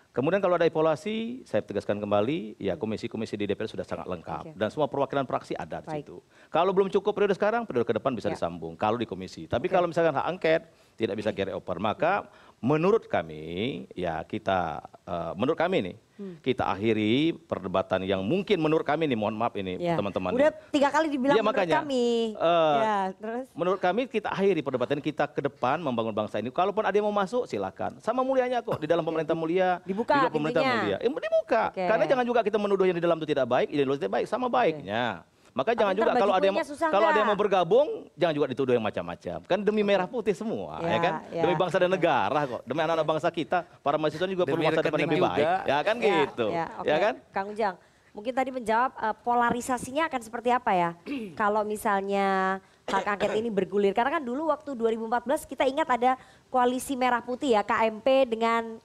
Kemudian kalau ada evaluasi, saya tegaskan kembali, ya komisi-komisi di DPR sudah sangat lengkap Oke. dan semua perwakilan praksi ada di Baik. situ. Kalau belum cukup periode sekarang, periode ke depan bisa Ya. disambung. Kalau di komisi, tapi kalau misalkan hak angket tidak bisa carry over, maka menurut kami, ya kita, eh, menurut kami nih, Hmm. kita akhiri perdebatan yang mungkin menurut kami nih, mohon maaf ini Ya. teman-teman. Udah nih. tiga kali dibilang Iya, menurut makanya. kami. Eh, ya, terus Menurut kami kita akhiri perdebatan kita ke depan membangun bangsa ini. Kalaupun ada yang mau masuk silakan. Sama mulianya kok di dalam pemerintah mulia, Dibuka di luar pemerintah mulia. Eh, dibuka. Oke. Karena jangan juga kita menuduh yang di dalam itu tidak baik, itu tidak baik, sama baiknya. Maka jangan juga kalau ada yang kalau ada yang mau bergabung, jangan juga dituduh yang macam-macam. Kan demi merah putih semua, ya, Ya, kan? ya. Demi bangsa dan negara kok. Demi anak-anak bangsa kita, para mahasiswa juga perlu Demi masa depan lebih baik. Ya kan Ya, gitu. Ya, oke. Ya kan? Kang Ujang, mungkin tadi menjawab eh, polarisasinya akan seperti apa ya? Kalau misalnya hak angket ini bergulir. Karena kan dulu waktu 2014 kita ingat ada koalisi merah putih ya, KMP dengan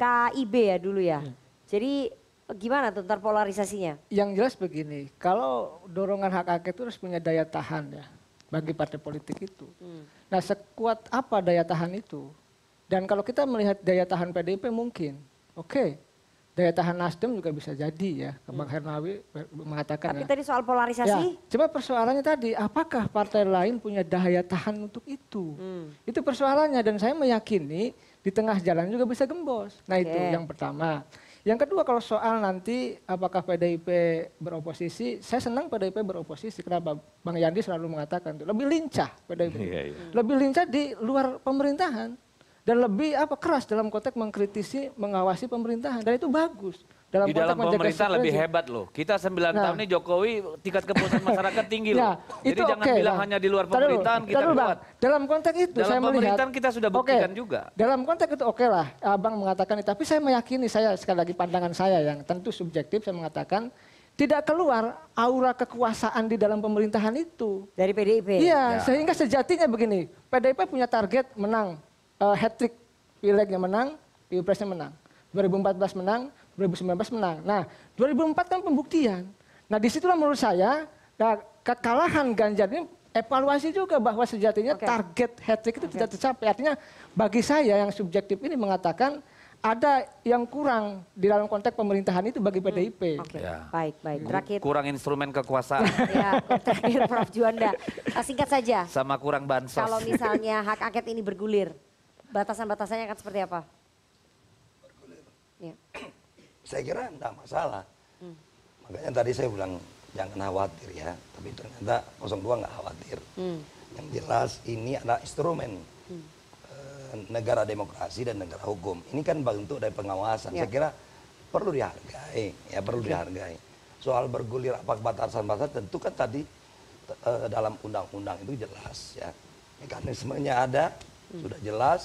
KIB ya dulu ya. Jadi gimana tuh ntar polarisasinya? Yang jelas begini, kalau dorongan hak angket itu harus punya daya tahan ya bagi partai politik itu. Nah sekuat apa daya tahan itu? Dan kalau kita melihat daya tahan PDIP mungkin, oke. Daya tahan Nasdem juga bisa jadi ya, Bang Hernawi mengatakan Tapi ya. tadi soal polarisasi, Ya, coba persoalannya tadi, apakah partai lain punya daya tahan untuk itu? Hmm. Itu persoalannya dan saya meyakini di tengah jalan juga bisa gembos. Nah itu Oke. yang pertama. Yang kedua kalau soal nanti apakah PDIP beroposisi, saya senang PDIP beroposisi. Kenapa? Bang Yandi selalu mengatakan itu lebih lincah PDIP, Iya, iya. lebih lincah di luar pemerintahan dan lebih apa keras dalam konteks mengkritisi, mengawasi pemerintahan dan itu bagus. Dalam di dalam pemerintahan lebih hebat loh. Kita 9 Nah. tahun ini Jokowi tingkat kepuasan masyarakat tinggi loh. Ya, Jadi itu jangan bilang Bang. hanya di luar pemerintahan kita Bang. kuat. Dalam konteks itu Dalam saya melihat. pemerintahan kita sudah buktikan juga. Dalam konteks itu oke lah, abang mengatakan itu. Tapi saya meyakini, saya sekali lagi pandangan saya yang tentu subjektif, saya mengatakan tidak keluar aura kekuasaan di dalam pemerintahan itu. dari PDIP. Iya, Ya. sehingga sejatinya begini, PDIP punya target menang, uh, hat trick, pileknya menang, pilpresnya menang. 2014 menang, 2019 menang. Nah, 2004 kan pembuktian. Nah, di situlah menurut saya, nah, kekalahan Ganjar ini evaluasi juga bahwa sejatinya Oke. target hat trick itu tidak tercapai. Artinya bagi saya yang subjektif ini mengatakan ada yang kurang di dalam konteks pemerintahan itu bagi PDIP. Oke, Ya. baik, baik. Terakhir, Kurang instrumen kekuasaan ya, terakhir Prof Juanda. Eh, singkat saja, sama kurang bansos. kalau misalnya hak angket ini bergulir, batasan-batasannya akan seperti apa? Ya. Saya kira tidak masalah. Hmm. Makanya tadi saya bilang jangan khawatir ya, tapi ternyata 02 nggak khawatir. Hmm. Yang jelas ini adalah instrumen Hmm. eh, negara demokrasi dan negara hukum. Ini kan bentuk dari pengawasan. Ya. Saya kira perlu dihargai, ya perlu Oke. dihargai. Soal bergulir apa batasan-batasan tentu kan tadi eh, dalam undang-undang itu jelas ya. Mekanismenya ada, Hmm. sudah jelas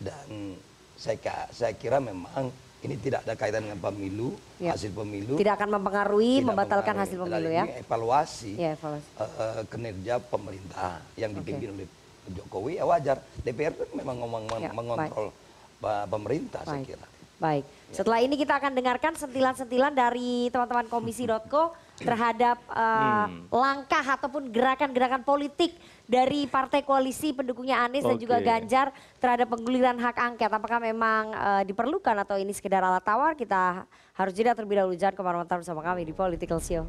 dan saya saya kira memang ini tidak ada kaitan dengan pemilu, Ya. hasil pemilu. Tidak akan mempengaruhi, Tidak membatalkan mempengaruhi. hasil pemilu ini ya. Evaluasi, Ya, evaluasi. eh, eh, kinerja pemerintah yang dipimpin oleh Jokowi ya wajar. DPR kan memang ngomong Ya, mengontrol pa- pemerintah saya Baik. kira. Baik, setelah ini kita akan dengarkan sentilan-sentilan dari teman-teman komisi.co terhadap uh, Hmm. langkah ataupun gerakan-gerakan politik dari partai koalisi pendukungnya Anies dan juga. Ganjar terhadap pengguliran hak angket. Apakah memang uh, diperlukan atau ini sekedar alat tawar? Kita harus jeda terlebih dahulu. Jangan ke mana-mana bersama kami di Political Show.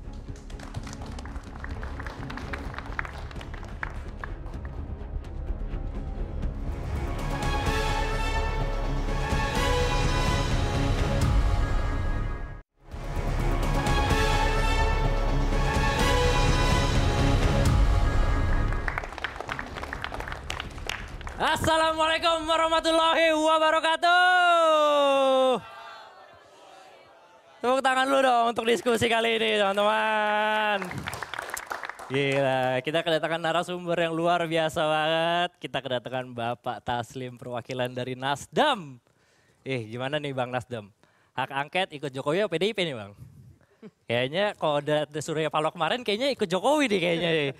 Assalamualaikum warahmatullahi wabarakatuh. Tepuk tangan dulu dong untuk diskusi kali ini teman-teman. Gila, kita kedatangan narasumber yang luar biasa banget. Kita kedatangan Bapak Taslim perwakilan dari Nasdem. Eh gimana nih Bang Nasdem? Hak angket ikut Jokowi atau PDIP nih Bang? Kayaknya kalau ada Surya Paloh kemarin kayaknya ikut Jokowi nih kayaknya. nih.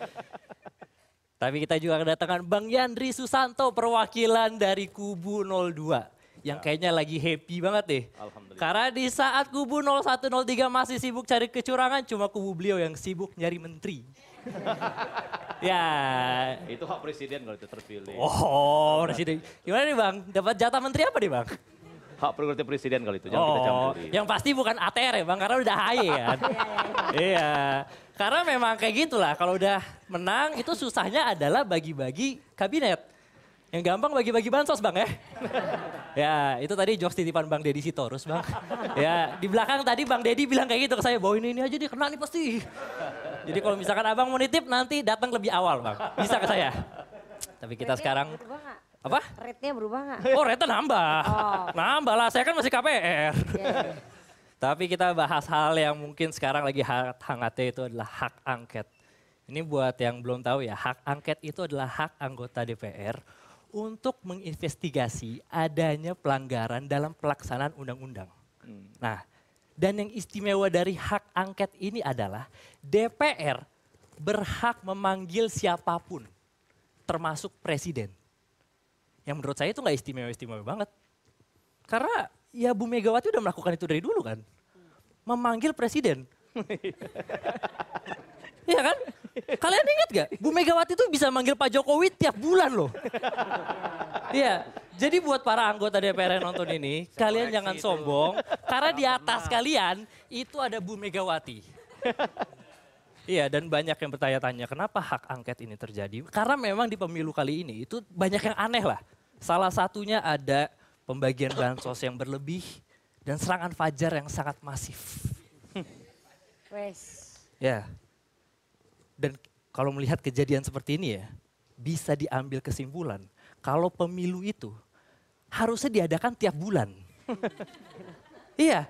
Tapi kita juga kedatangan Bang Yandri Susanto perwakilan dari kubu 02. Yang kayaknya lagi happy banget deh. Alhamdulillah. Karena di saat kubu 0103 masih sibuk cari kecurangan, cuma kubu beliau yang sibuk nyari menteri. ya. Itu hak presiden kalau itu terpilih. Oh, presiden. Gimana nih Bang? Dapat jatah menteri apa nih Bang? Hak prerogatif presiden kalau itu, jangan kita Oh, campuri. yang pasti bukan ATR ya Bang, karena udah HY kan. Iya. Karena memang kayak gitulah, kalau udah menang itu susahnya adalah bagi-bagi kabinet. Yang gampang bagi-bagi bansos Bang ya. ya, itu tadi jokes titipan Bang Deddy Sitorus Bang. ya, di belakang tadi Bang Deddy bilang kayak gitu ke saya, bawa ini, ini aja dia kena nih pasti. Jadi kalau misalkan Abang mau nitip nanti datang lebih awal Bang. Bisa ke saya. Tapi kita sekarang? Apa? Rate-nya berubah nggak? Oh, rate nambah. Oh. Nambah lah, saya kan masih KPR. Iya, Tapi kita bahas hal yang mungkin sekarang lagi hangat-hangatnya itu adalah hak angket. Ini buat yang belum tahu ya, hak angket itu adalah hak anggota DPR untuk menginvestigasi adanya pelanggaran dalam pelaksanaan undang-undang. Nah, dan yang istimewa dari hak angket ini adalah DPR berhak memanggil siapa pun, termasuk presiden. Yang menurut saya itu nggak istimewa-istimewa banget. Karena ya Bu Megawati udah melakukan itu dari dulu kan. Memanggil presiden. Iya kan? Kalian ingat gak? Bu Megawati tuh bisa manggil Pak Jokowi tiap bulan loh. Iya, jadi buat para anggota DPR yang nonton ini, kalian jangan sombong. Karena di atas kalian itu ada Bu Megawati. Iya dan banyak yang bertanya-tanya kenapa hak angket ini terjadi. Karena memang di pemilu kali ini itu banyak yang aneh lah. Salah satunya ada pembagian bansos yang berlebih dan serangan fajar yang sangat masif. Wes. Ya. Dan kalau melihat kejadian seperti ini ya, bisa diambil kesimpulan kalau pemilu itu harusnya diadakan tiap bulan. iya.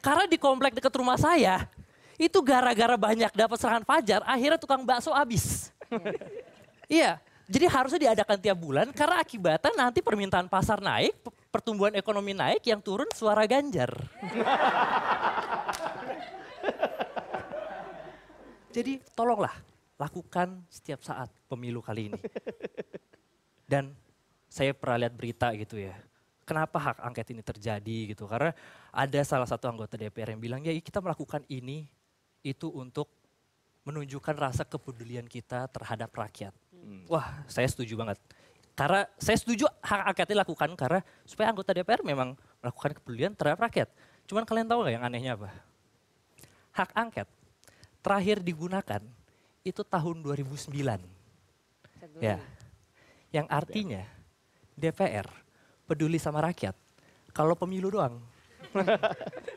Karena di komplek dekat rumah saya, itu gara-gara banyak dapat serangan fajar, akhirnya tukang bakso habis. iya. Jadi harusnya diadakan tiap bulan karena akibatnya nanti permintaan pasar naik, pe- pertumbuhan ekonomi naik, yang turun suara Ganjar. Jadi tolonglah lakukan setiap saat pemilu kali ini. Dan saya pernah lihat berita gitu ya. Kenapa hak angket ini terjadi gitu? Karena ada salah satu anggota DPR yang bilang ya kita melakukan ini itu untuk menunjukkan rasa kepedulian kita terhadap rakyat. Wah, saya setuju banget. Karena saya setuju hak angket dilakukan karena supaya anggota DPR memang melakukan kepedulian terhadap rakyat. Cuman kalian tahu nggak yang anehnya apa? Hak angket terakhir digunakan itu tahun 2009. Ya. Yang artinya DPR peduli sama rakyat. Kalau pemilu doang,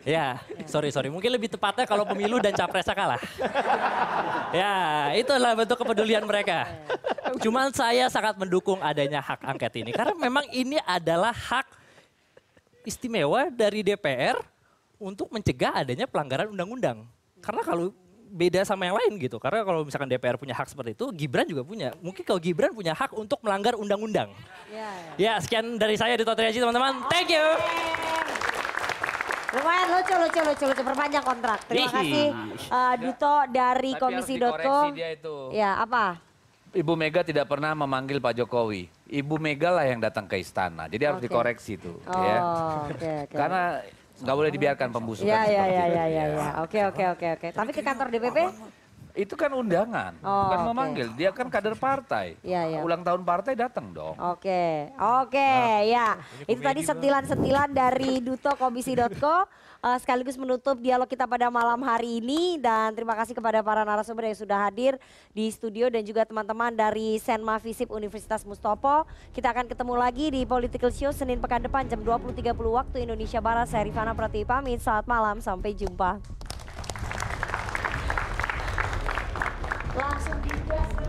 Ya, sorry sorry. Mungkin lebih tepatnya kalau pemilu dan capresnya kalah. Ya, itulah bentuk kepedulian mereka. Cuman saya sangat mendukung adanya hak angket ini karena memang ini adalah hak istimewa dari DPR untuk mencegah adanya pelanggaran undang-undang. Karena kalau beda sama yang lain gitu. Karena kalau misalkan DPR punya hak seperti itu, Gibran juga punya. Mungkin kalau Gibran punya hak untuk melanggar undang-undang. Ya, Ya, sekian dari saya di Totriaji teman-teman. Thank you. Lumayan lucu, lucu, lucu, lucu. Perpanjang kontrak. Terima Ih. kasih uh, Duto dari Tapi harus komisi.co. dikoreksi dia itu. Ya, apa? Ibu Mega tidak pernah memanggil Pak Jokowi. Ibu Mega lah yang datang ke istana. Jadi harus Oke. dikoreksi itu. Oh, ya. oke, oke. Karena nggak boleh dibiarkan pembusukan Ya, ya, seperti ya, itu. ya, ya, ya. Oke, oke, oke, oke. Tapi ke kantor DPP? Itu kan undangan, Oh, bukan oke. memanggil. Dia kan kader partai. Ya, ya. Ulang tahun partai datang dong. Oke, oke, ya. Itu tadi sentilan-sentilan dari Duto Komisi.co. eh, sekaligus menutup dialog kita pada malam hari ini dan terima kasih kepada para narasumber yang sudah hadir di studio dan juga teman-teman dari Senma Visip Universitas Mustopo. Kita akan ketemu lagi di Political Show Senin pekan depan jam 20.30 waktu Indonesia Barat. Saya Rifana Pratiwi pamit. Selamat malam, sampai jumpa. Laço de tração.